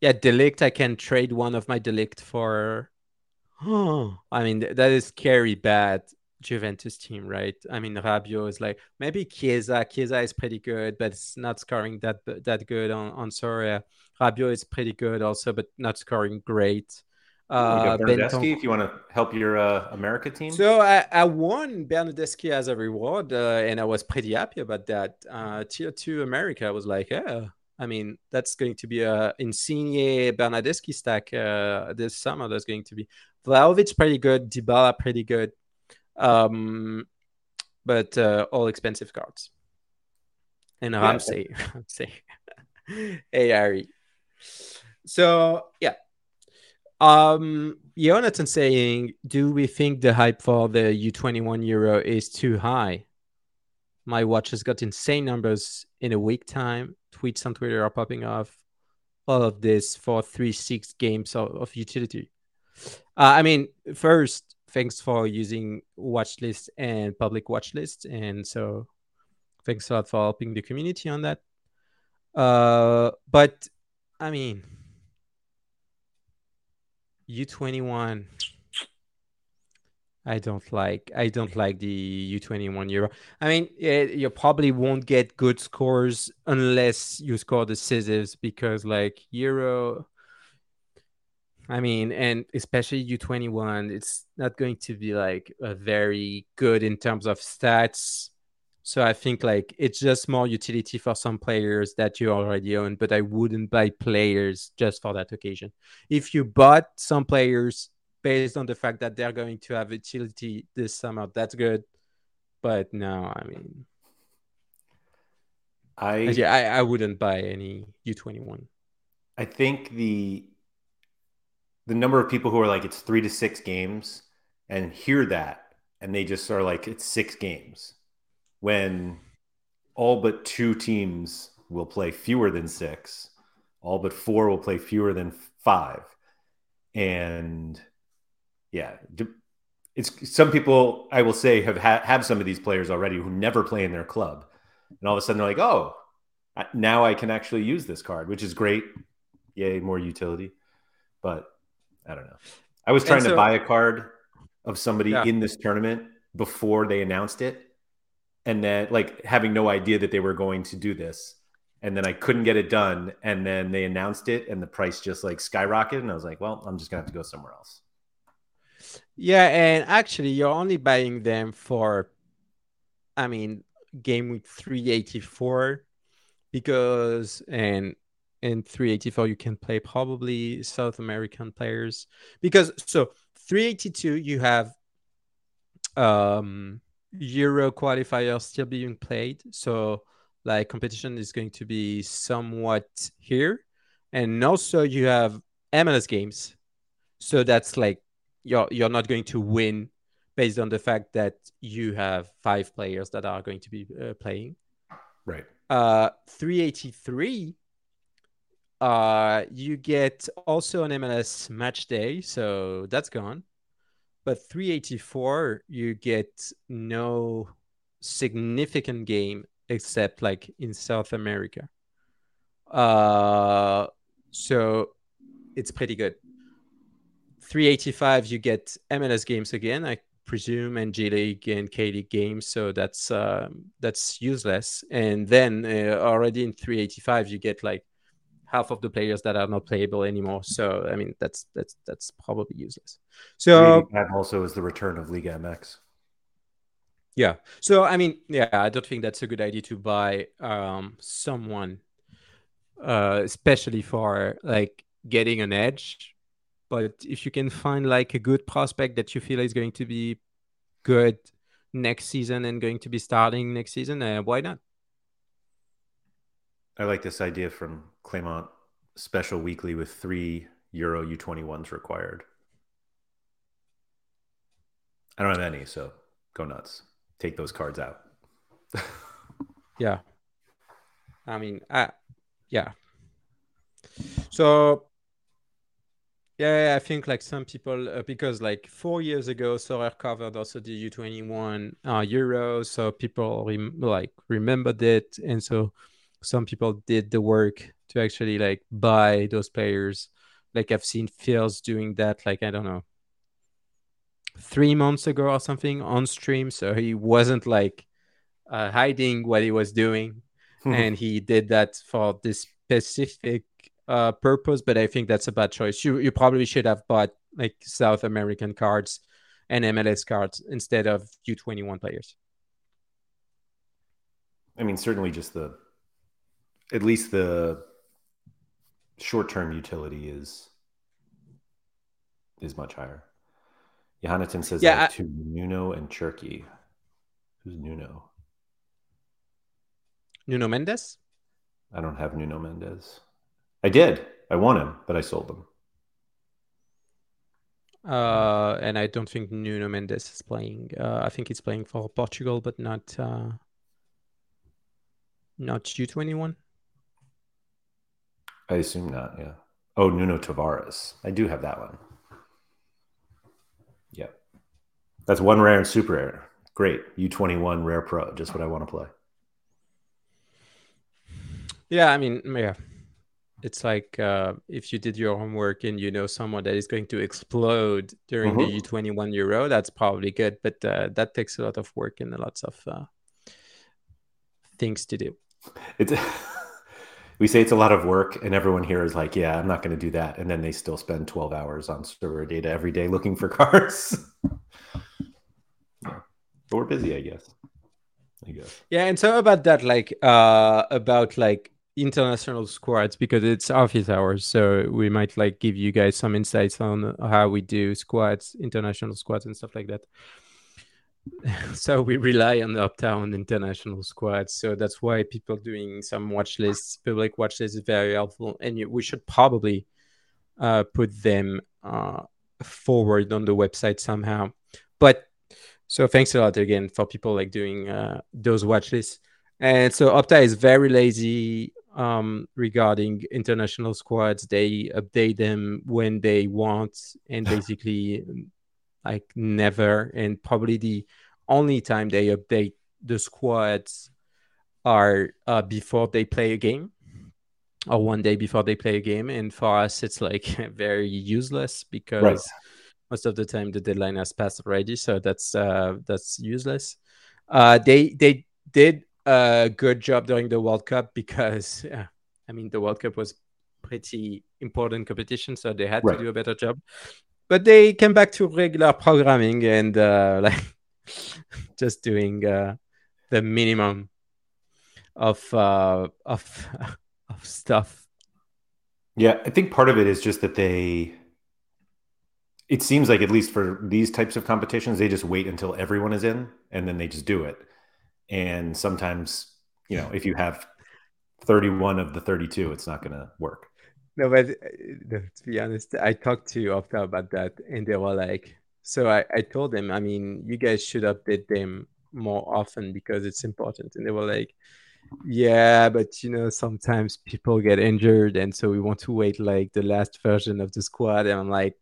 Yeah, de Ligt. I can trade one of my de Ligt for. Oh, I mean that is scary bad Juventus team, right? I mean Rabiot is like maybe Chiesa. Chiesa is pretty good, but it's not scoring that that good on on Sorare. Rabiot is pretty good also, but not scoring great. Uh, Bernardeschi, if you want to help your uh, America team. So I, I won Bernardeschi as a reward, uh, and I was pretty happy about that. Uh, tier two America was like, yeah, I mean, that's going to be a Insigne Bernardeschi stack uh, this summer. That's going to be Vlahovic pretty good, Dybala pretty good, um, but uh, all expensive cards. And yeah, Ramsey, Ramsey. So yeah, um, Jonathan saying, do we think the hype for the U21 Euro is too high? My watch has got insane numbers in a week time. Tweets on Twitter are popping off. All of this for three six games of, of utility. Uh, I mean, first, thanks for using watch list and public watch list, and so thanks a lot for helping the community on that. Uh, but I mean, U21 I don't like I don't like the U21 Euro. I mean, it, you probably won't get good scores unless you score decisives because like Euro I mean, and especially U21, it's not going to be like a very good in terms of stats so I think like it's just more utility for some players that you already own, but I wouldn't buy players just for that occasion. If you bought some players based on the fact that they're going to have utility this summer, that's good. But no, I mean, I yeah, I, I wouldn't buy any U twenty one. I think the the number of people who are like it's three to six games and hear that and they just are like it's six games when all but two teams will play fewer than six, all but four will play fewer than five. And yeah, it's some people I will say have ha- have some of these players already who never play in their club, and all of a sudden they're like, oh, now I can actually use this card, which is great. Yay, more utility. But I don't know. I was trying so, to buy a card of somebody yeah. in this tournament before they announced it, and then like having no idea that they were going to do this. And then i couldn't get it done. And then they announced it and the price just like skyrocketed. And i was like well i'm just gonna have to go somewhere else. Yeah and actually you're only buying them for i mean game week 384 because and in 384 you can play probably south american players because so 382 you have um Euro qualifier still being played. So like competition is going to be somewhat here. And also you have MLS games. So that's like you're you're not going to win based on the fact that you have five players that are going to be uh, playing. Right. Uh 383 uh you get also an MLS match day, so that's gone. But 384, you get no significant game except like in South America. Uh, so it's pretty good. 385, you get MLS games again, I presume, and J League and K League games. So that's uh, that's useless. And then uh, already in 385, you get like half of the players that are not playable anymore. So I mean that's that's that's probably useless. So that also is the return of Liga MX. Yeah. So I mean, yeah, I don't think that's a good idea to buy um, someone, uh, especially for like getting an edge. But if you can find like a good prospect that you feel is going to be good next season and going to be starting next season, uh, why not? I like this idea from Clement special weekly with three Euro U21s required. I don't have any, so go nuts. Take those cards out. yeah. I mean, I, yeah. So yeah, I think like some people uh, because like four years ago, Sorare covered also the U21 uh, Euro, so people rem- like remembered it, and so some people did the work to actually like buy those players. Like I've seen Phil's doing that, like I don't know, three months ago or something on stream, so he wasn't like uh, hiding what he was doing, and he did that for this specific uh, purpose, but I think that's a bad choice. You you probably should have bought like South American cards and MLS cards instead of U21 players. I mean, certainly just the at least the short-term utility is is much higher. Johanneton says yeah, I, to Nuno and Cherki. Who's Nuno? Nuno Mendes? I don't have Nuno Mendes. I did. I won him, but I sold him. Uh, and I don't think Nuno Mendes is playing. Uh, I think he's playing for Portugal, but not uh, not U twenty one. I assume not. Yeah. Oh, Nuno Tavares. I do have that one. Yep. That's one rare and super rare. Great. U twenty one rare pro. Just what I want to play. Yeah, I mean, yeah it's like uh, if you did your homework and you know someone that is going to explode during mm-hmm. the U21 Euro, that's probably good. But uh, that takes a lot of work and lots of uh, things to do. It's we say it's a lot of work, and everyone here is like, "Yeah, I'm not going to do that," and then they still spend 12 hours on Sorare Data every day looking for cars. But we're busy, I guess. I guess. Yeah, and so about that, like uh, about like international squads because it's office hours so we might like give you guys some insights on how we do squads international squads and stuff like that so we rely on the uptown international squads so that's why people doing some watch lists public watch lists is very helpful. And you, we should probably uh, put them uh, forward on the website somehow. But so thanks a lot again for people like doing uh, those watch lists. And so Opta is very lazy um, regarding international squads. They update them when they want, and basically, like never. And probably the only time they update the squads are uh, before they play a game or one day before they play a game. And for us, it's like very useless because right. most of the time the deadline has passed already. So that's uh, that's useless. Uh, they they did a good job during the World Cup because, yeah, I mean, the World Cup was pretty important competition, so they had right. to do a better job. But they came back to regular programming and uh, like just doing uh, the minimum of uh, of of stuff. Yeah, I think part of it is just that they. It seems like at least for these types of competitions, they just wait until everyone is in, and then they just do it and sometimes you know if you have 31 of the 32 it's not going to work no but uh, to be honest i talked to opta about that and they were like so I, I told them i mean you guys should update them more often because it's important and they were like yeah but you know sometimes people get injured and so we want to wait like the last version of the squad and i'm like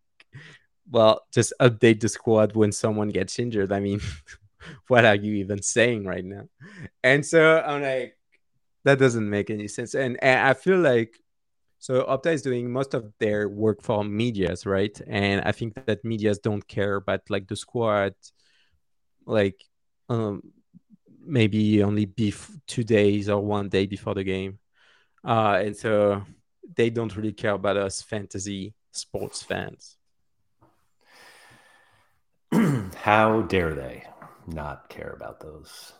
well just update the squad when someone gets injured i mean what are you even saying right now? And so I'm like, that doesn't make any sense. And, and I feel like so Opta is doing most of their work for medias, right? And I think that medias don't care about like the squad, like um, maybe only bef- two days or one day before the game. Uh, and so they don't really care about us fantasy sports fans. How dare they? not care about those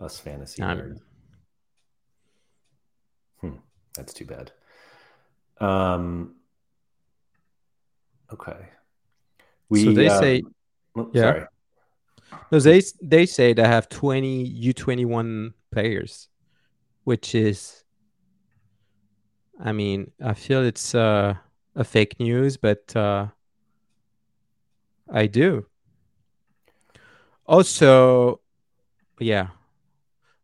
us fantasy nerds. Hmm, that's too bad. Um. Okay. We, so they uh, say, oh, yeah. Sorry. No, they they say they have twenty U twenty one players, which is, I mean, I feel it's uh, a fake news, but uh, I do. Also, yeah,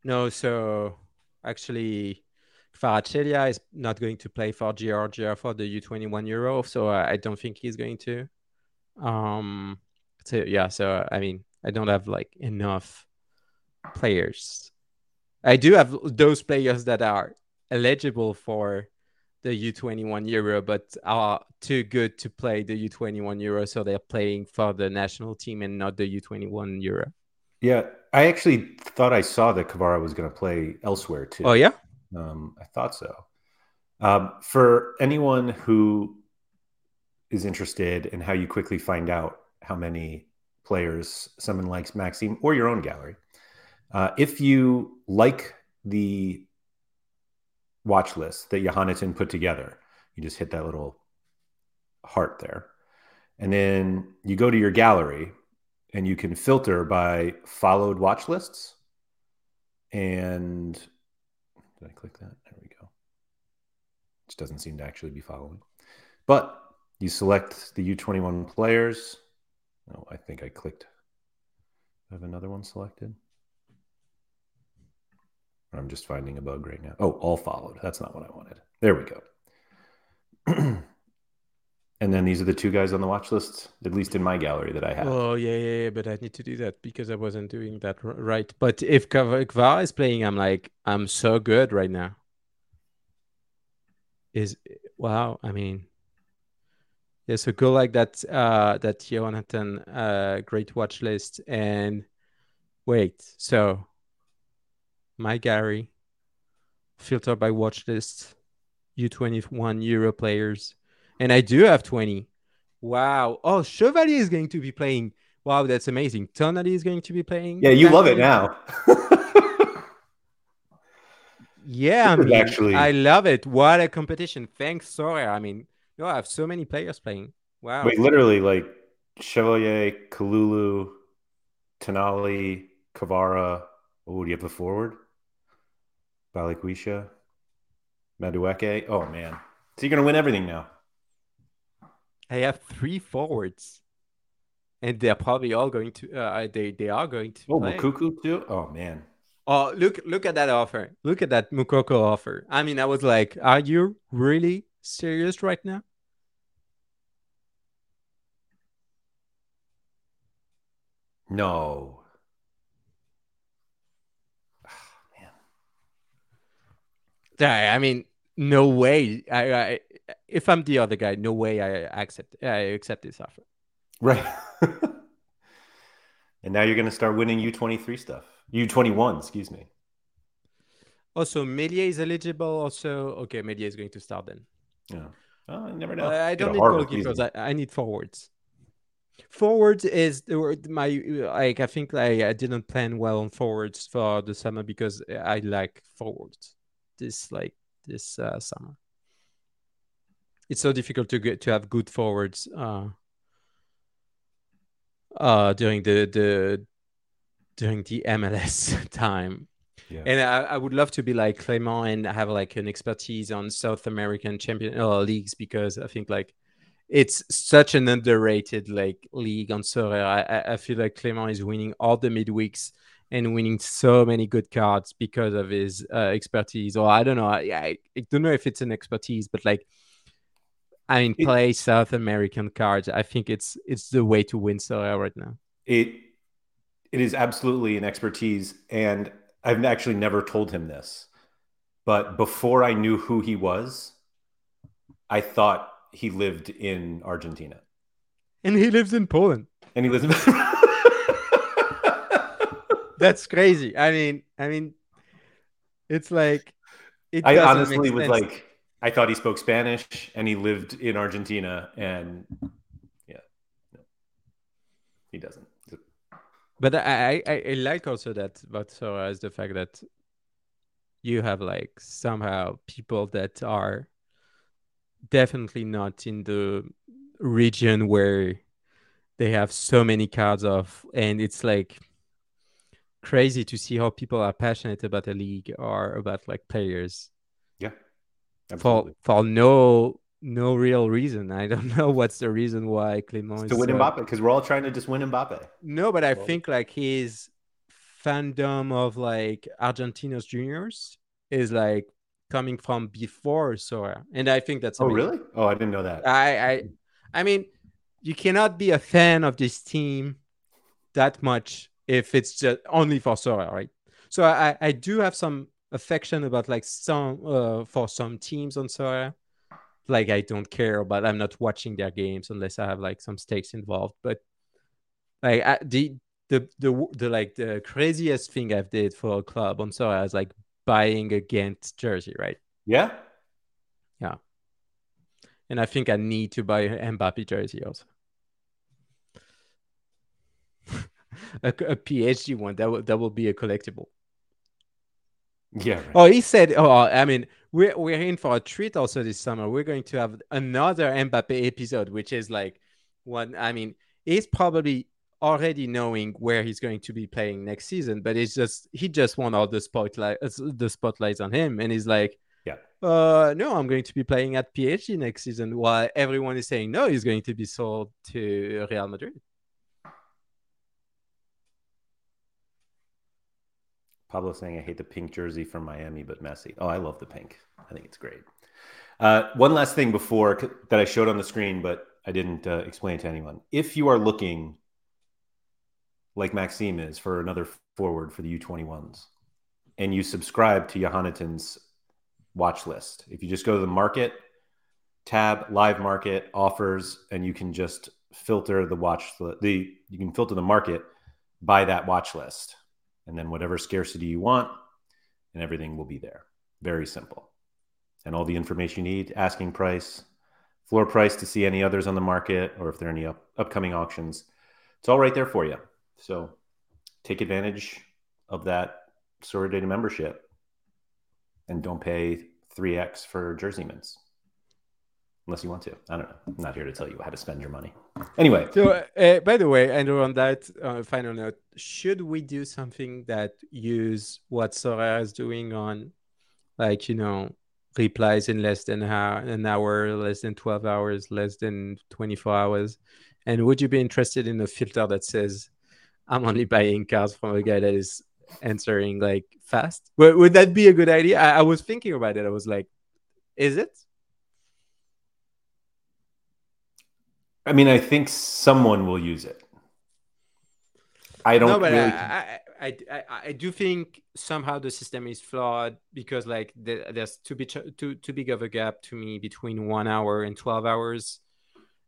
no. So actually, Kvaratskhelia is not going to play for Georgia for the U21 Euro, so I don't think he's going to. Um, so yeah, so I mean, I don't have like enough players. I do have those players that are eligible for the U21 Euro, but are too good to play the U21 Euro, so they're playing for the national team and not the U21 Euro. Yeah, I actually thought I saw that Kvara was going to play elsewhere too. Oh yeah, um, I thought so. Um, for anyone who is interested in how you quickly find out how many players someone likes Maxime or your own gallery, uh, if you like the watch list that Johanniten put together, you just hit that little heart there. And then you go to your gallery and you can filter by followed watch lists. And did I click that? There we go. Which doesn't seem to actually be following. But you select the U21 players. Oh, I think I clicked. I have another one selected. I'm just finding a bug right now. Oh, all followed. That's not what I wanted. There we go. and then these are the two guys on the watch list, at least in my gallery that I have. Oh yeah, yeah, yeah. But I need to do that because I wasn't doing that right. But if Kvar is playing, I'm like, I'm so good right now. Is wow. I mean, yeah. So go like that. Uh, that Johanniten uh, great watch list and wait. So my gallery, filter by watch list, U21 Euro players. And I do have 20. Wow. Oh, Chevalier is going to be playing. Wow, that's amazing. Tonali is going to be playing. Yeah, you love it now. yeah, I mean, actually, I love it. What a competition. Thanks, Sora. I mean, you I have so many players playing. Wow. Wait, literally, like Chevalier, Kalulu, Tonali, Kvara. Oh, do you have a forward? Balikwisha, Madueke. Oh man, so you're gonna win everything now. I have three forwards, and they're probably all going to. Uh, they they are going to. Oh, play. Moukoko too. Oh man. Oh look look at that offer! Look at that Moukoko offer. I mean, I was like, are you really serious right now? No. Oh, man. I mean, no way. I, I, if I'm the other guy, no way I accept I accept this offer. Right. and now you're going to start winning U23 stuff. U21, excuse me. Also, Meslier is eligible. Also, okay, Meslier is going to start then. Yeah. Oh, I never know. Uh, I don't need goalkeepers. I, I need forwards. Forwards is the word my like. I think like I didn't plan well on forwards for the summer because I like forwards this like this uh, summer. It's so difficult to get to have good forwards uh, uh, during the the during the MLS time. Yeah. And I, I, would love to be like Clement and have like an expertise on South American champion uh, leagues because I think like it's such an underrated like league on Sorare. I, I feel like Clement is winning all the midweeks and winning so many good cards because of his uh, expertise. Or I don't know. I, I don't know if it's an expertise, but like, I mean, it, play South American cards. I think it's it's the way to win Sorare right now. It it is absolutely an expertise, and I've actually never told him this, but before I knew who he was, I thought he lived in Argentina, and he lives in Poland, and he lives. In- That's crazy. I mean, I mean, it's like it I honestly was like, I thought he spoke Spanish and he lived in Argentina, and yeah, no, he doesn't. But I, I, I like also that but so as the fact that you have like somehow people that are definitely not in the region where they have so many cards of and it's like crazy to see how people are passionate about a league or about like players. Yeah. Absolutely. For for no no real reason. I don't know what's the reason why Clement to win uh, Mbappe because we're all trying to just win Mbappe. No, but I Well- think like his fandom of like Argentinos juniors is like coming from before Sorare, and I think that's Oh, really? Oh, I didn't know that. I I I mean, you cannot be a fan of this team that much if it's just only for Sorare, right? So I I do have some affection about like some uh, for some teams on Sorare. Like I don't care about I'm not watching their games unless I have like some stakes involved. But like I, the the the the like the craziest thing I've did for a club on Sorare is like buying a Ghent jersey, right? yeah. Yeah. And I think I need to buy a Mbappe jersey also. a, a PSG one that will that will be a collectible. Yeah. Right. Oh, he said. Oh, I mean, we're we're in for a treat also this summer. We're going to have another Mbappe episode, which is like one. I mean, he's probably already knowing where he's going to be playing next season, but it's just he just want all the spotlight, uh, the spotlights on him, and he's like, Yeah. uh, no, I'm going to be playing at PSG next season. While everyone is saying no, he's going to be sold to Real Madrid. Pablo saying I hate the pink jersey from Miami, but Messi. Oh, I love the pink. I think it's great. Uh, one last thing before that I showed on the screen, but I didn't uh, explain to anyone. If you are looking like Maxime is for another forward for the U21s, and you subscribe to Johanniten's watch list, if you just go to the market tab, live market offers, and you can just filter the watch the you can filter the market by that watch list and then whatever scarcity you want, and everything will be there. Very simple. And all the information you need, asking price, floor price to see any others on the market, or if there are any up, upcoming auctions, it's all right there for you. So take advantage of that Sorare Data membership and don't pay 3x for jersey mints. Unless you want to. I don't know. I'm not here to tell you how to spend your money. Anyway, So, uh, by the way, Andrew, on that uh, final note, should we do something that use what Sorare is doing on, like you know, replies in less than an hour, less than twelve hours, less than twenty four hours? And would you be interested in a filter that says, "I'm only buying cards from a guy that is answering like fast"? Would, would that be a good idea? I, I was thinking about it. I was like, is it? I mean, I think someone will use it. I don't no, but really. I, I, I, I, do think somehow the system is flawed because like the, there's too big too too big of a gap to me between one hour and twelve hours,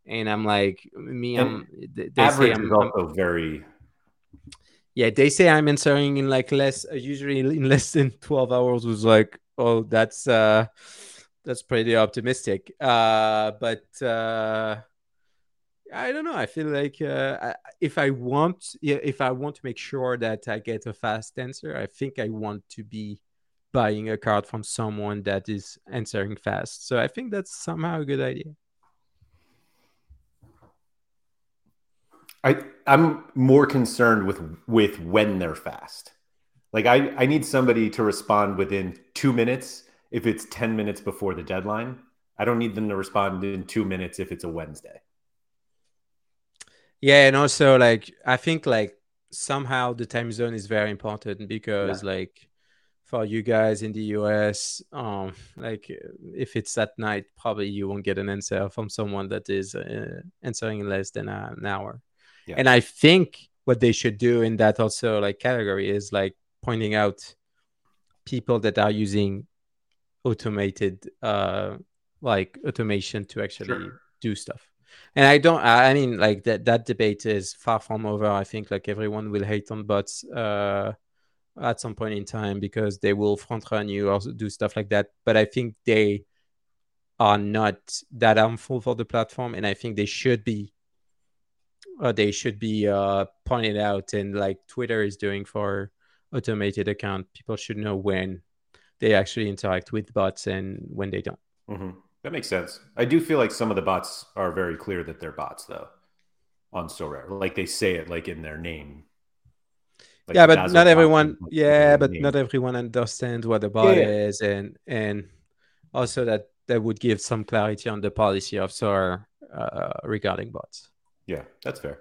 and I'm like me, I'm they average I'm, is I'm- also very. yeah they say I'm answering in like less usually in less than twelve hours was like oh that's uh that's pretty optimistic uh but uh I don't know. I feel like uh, if I want, if I want to make sure that I get a fast answer, I think I want to be buying a card from someone that is answering fast. So I think that's somehow a good idea. I I'm more concerned with with when they're fast. Like I I need somebody to respond within two minutes if it's ten minutes before the deadline. I don't need them to respond in two minutes if it's a Wednesday. Yeah, and also like I think like somehow the time zone is very important because like for you guys in the US, um, like if it's at night, probably you won't get an answer from someone that is uh, answering in less than an hour. Yeah. And I think what they should do in that also like category is like pointing out people that are using automated uh like automation to actually Sure. do stuff and i don't i mean like that that debate is far from over. I think like everyone will hate on bots uh at some point in time because they will front run you or do stuff like that. But i think they are not that harmful for the platform and i think they should be uh, they should be uh pointed out and like twitter is doing for automated account. People should know when they actually interact with bots and when they don't. Hmm That makes sense. I do feel like some of the bots are very clear that they're bots, though, on Sorare. Like they say it like in their name. Like yeah but not everyone yeah but name. not everyone understands what a bot Yeah, is and and also that that would give some clarity on the policy of Sorare uh, regarding bots. Yeah, that's fair.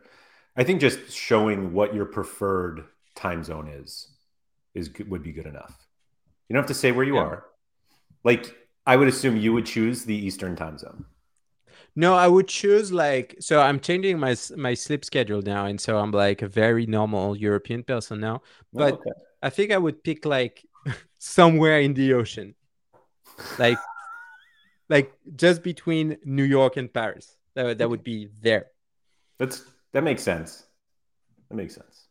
I think just showing what your preferred time zone is is would be good enough. You don't have to say where you yeah. are. Like I would assume you would choose the Eastern time zone. No, I would choose like so. I'm changing my my sleep schedule now, and so I'm like a very normal European person now. Oh, but oh, okay. I think I would pick like somewhere in the ocean, like like just between New York and Paris. That that would be there. That's that makes sense. That makes sense.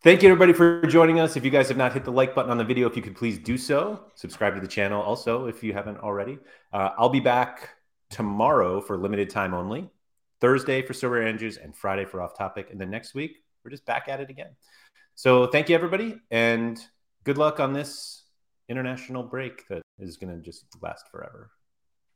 Thank you everybody for joining us. If you guys have not hit the like button on the video, if you could please do so. Subscribe to the channel also if you haven't already. Uh, I'll be back tomorrow for limited time only. Thursday for Sorare Andrews and Friday for Off Topic. And then next week, we're just back at it again. So thank you, everybody, and good luck on this international break that is going to just last forever.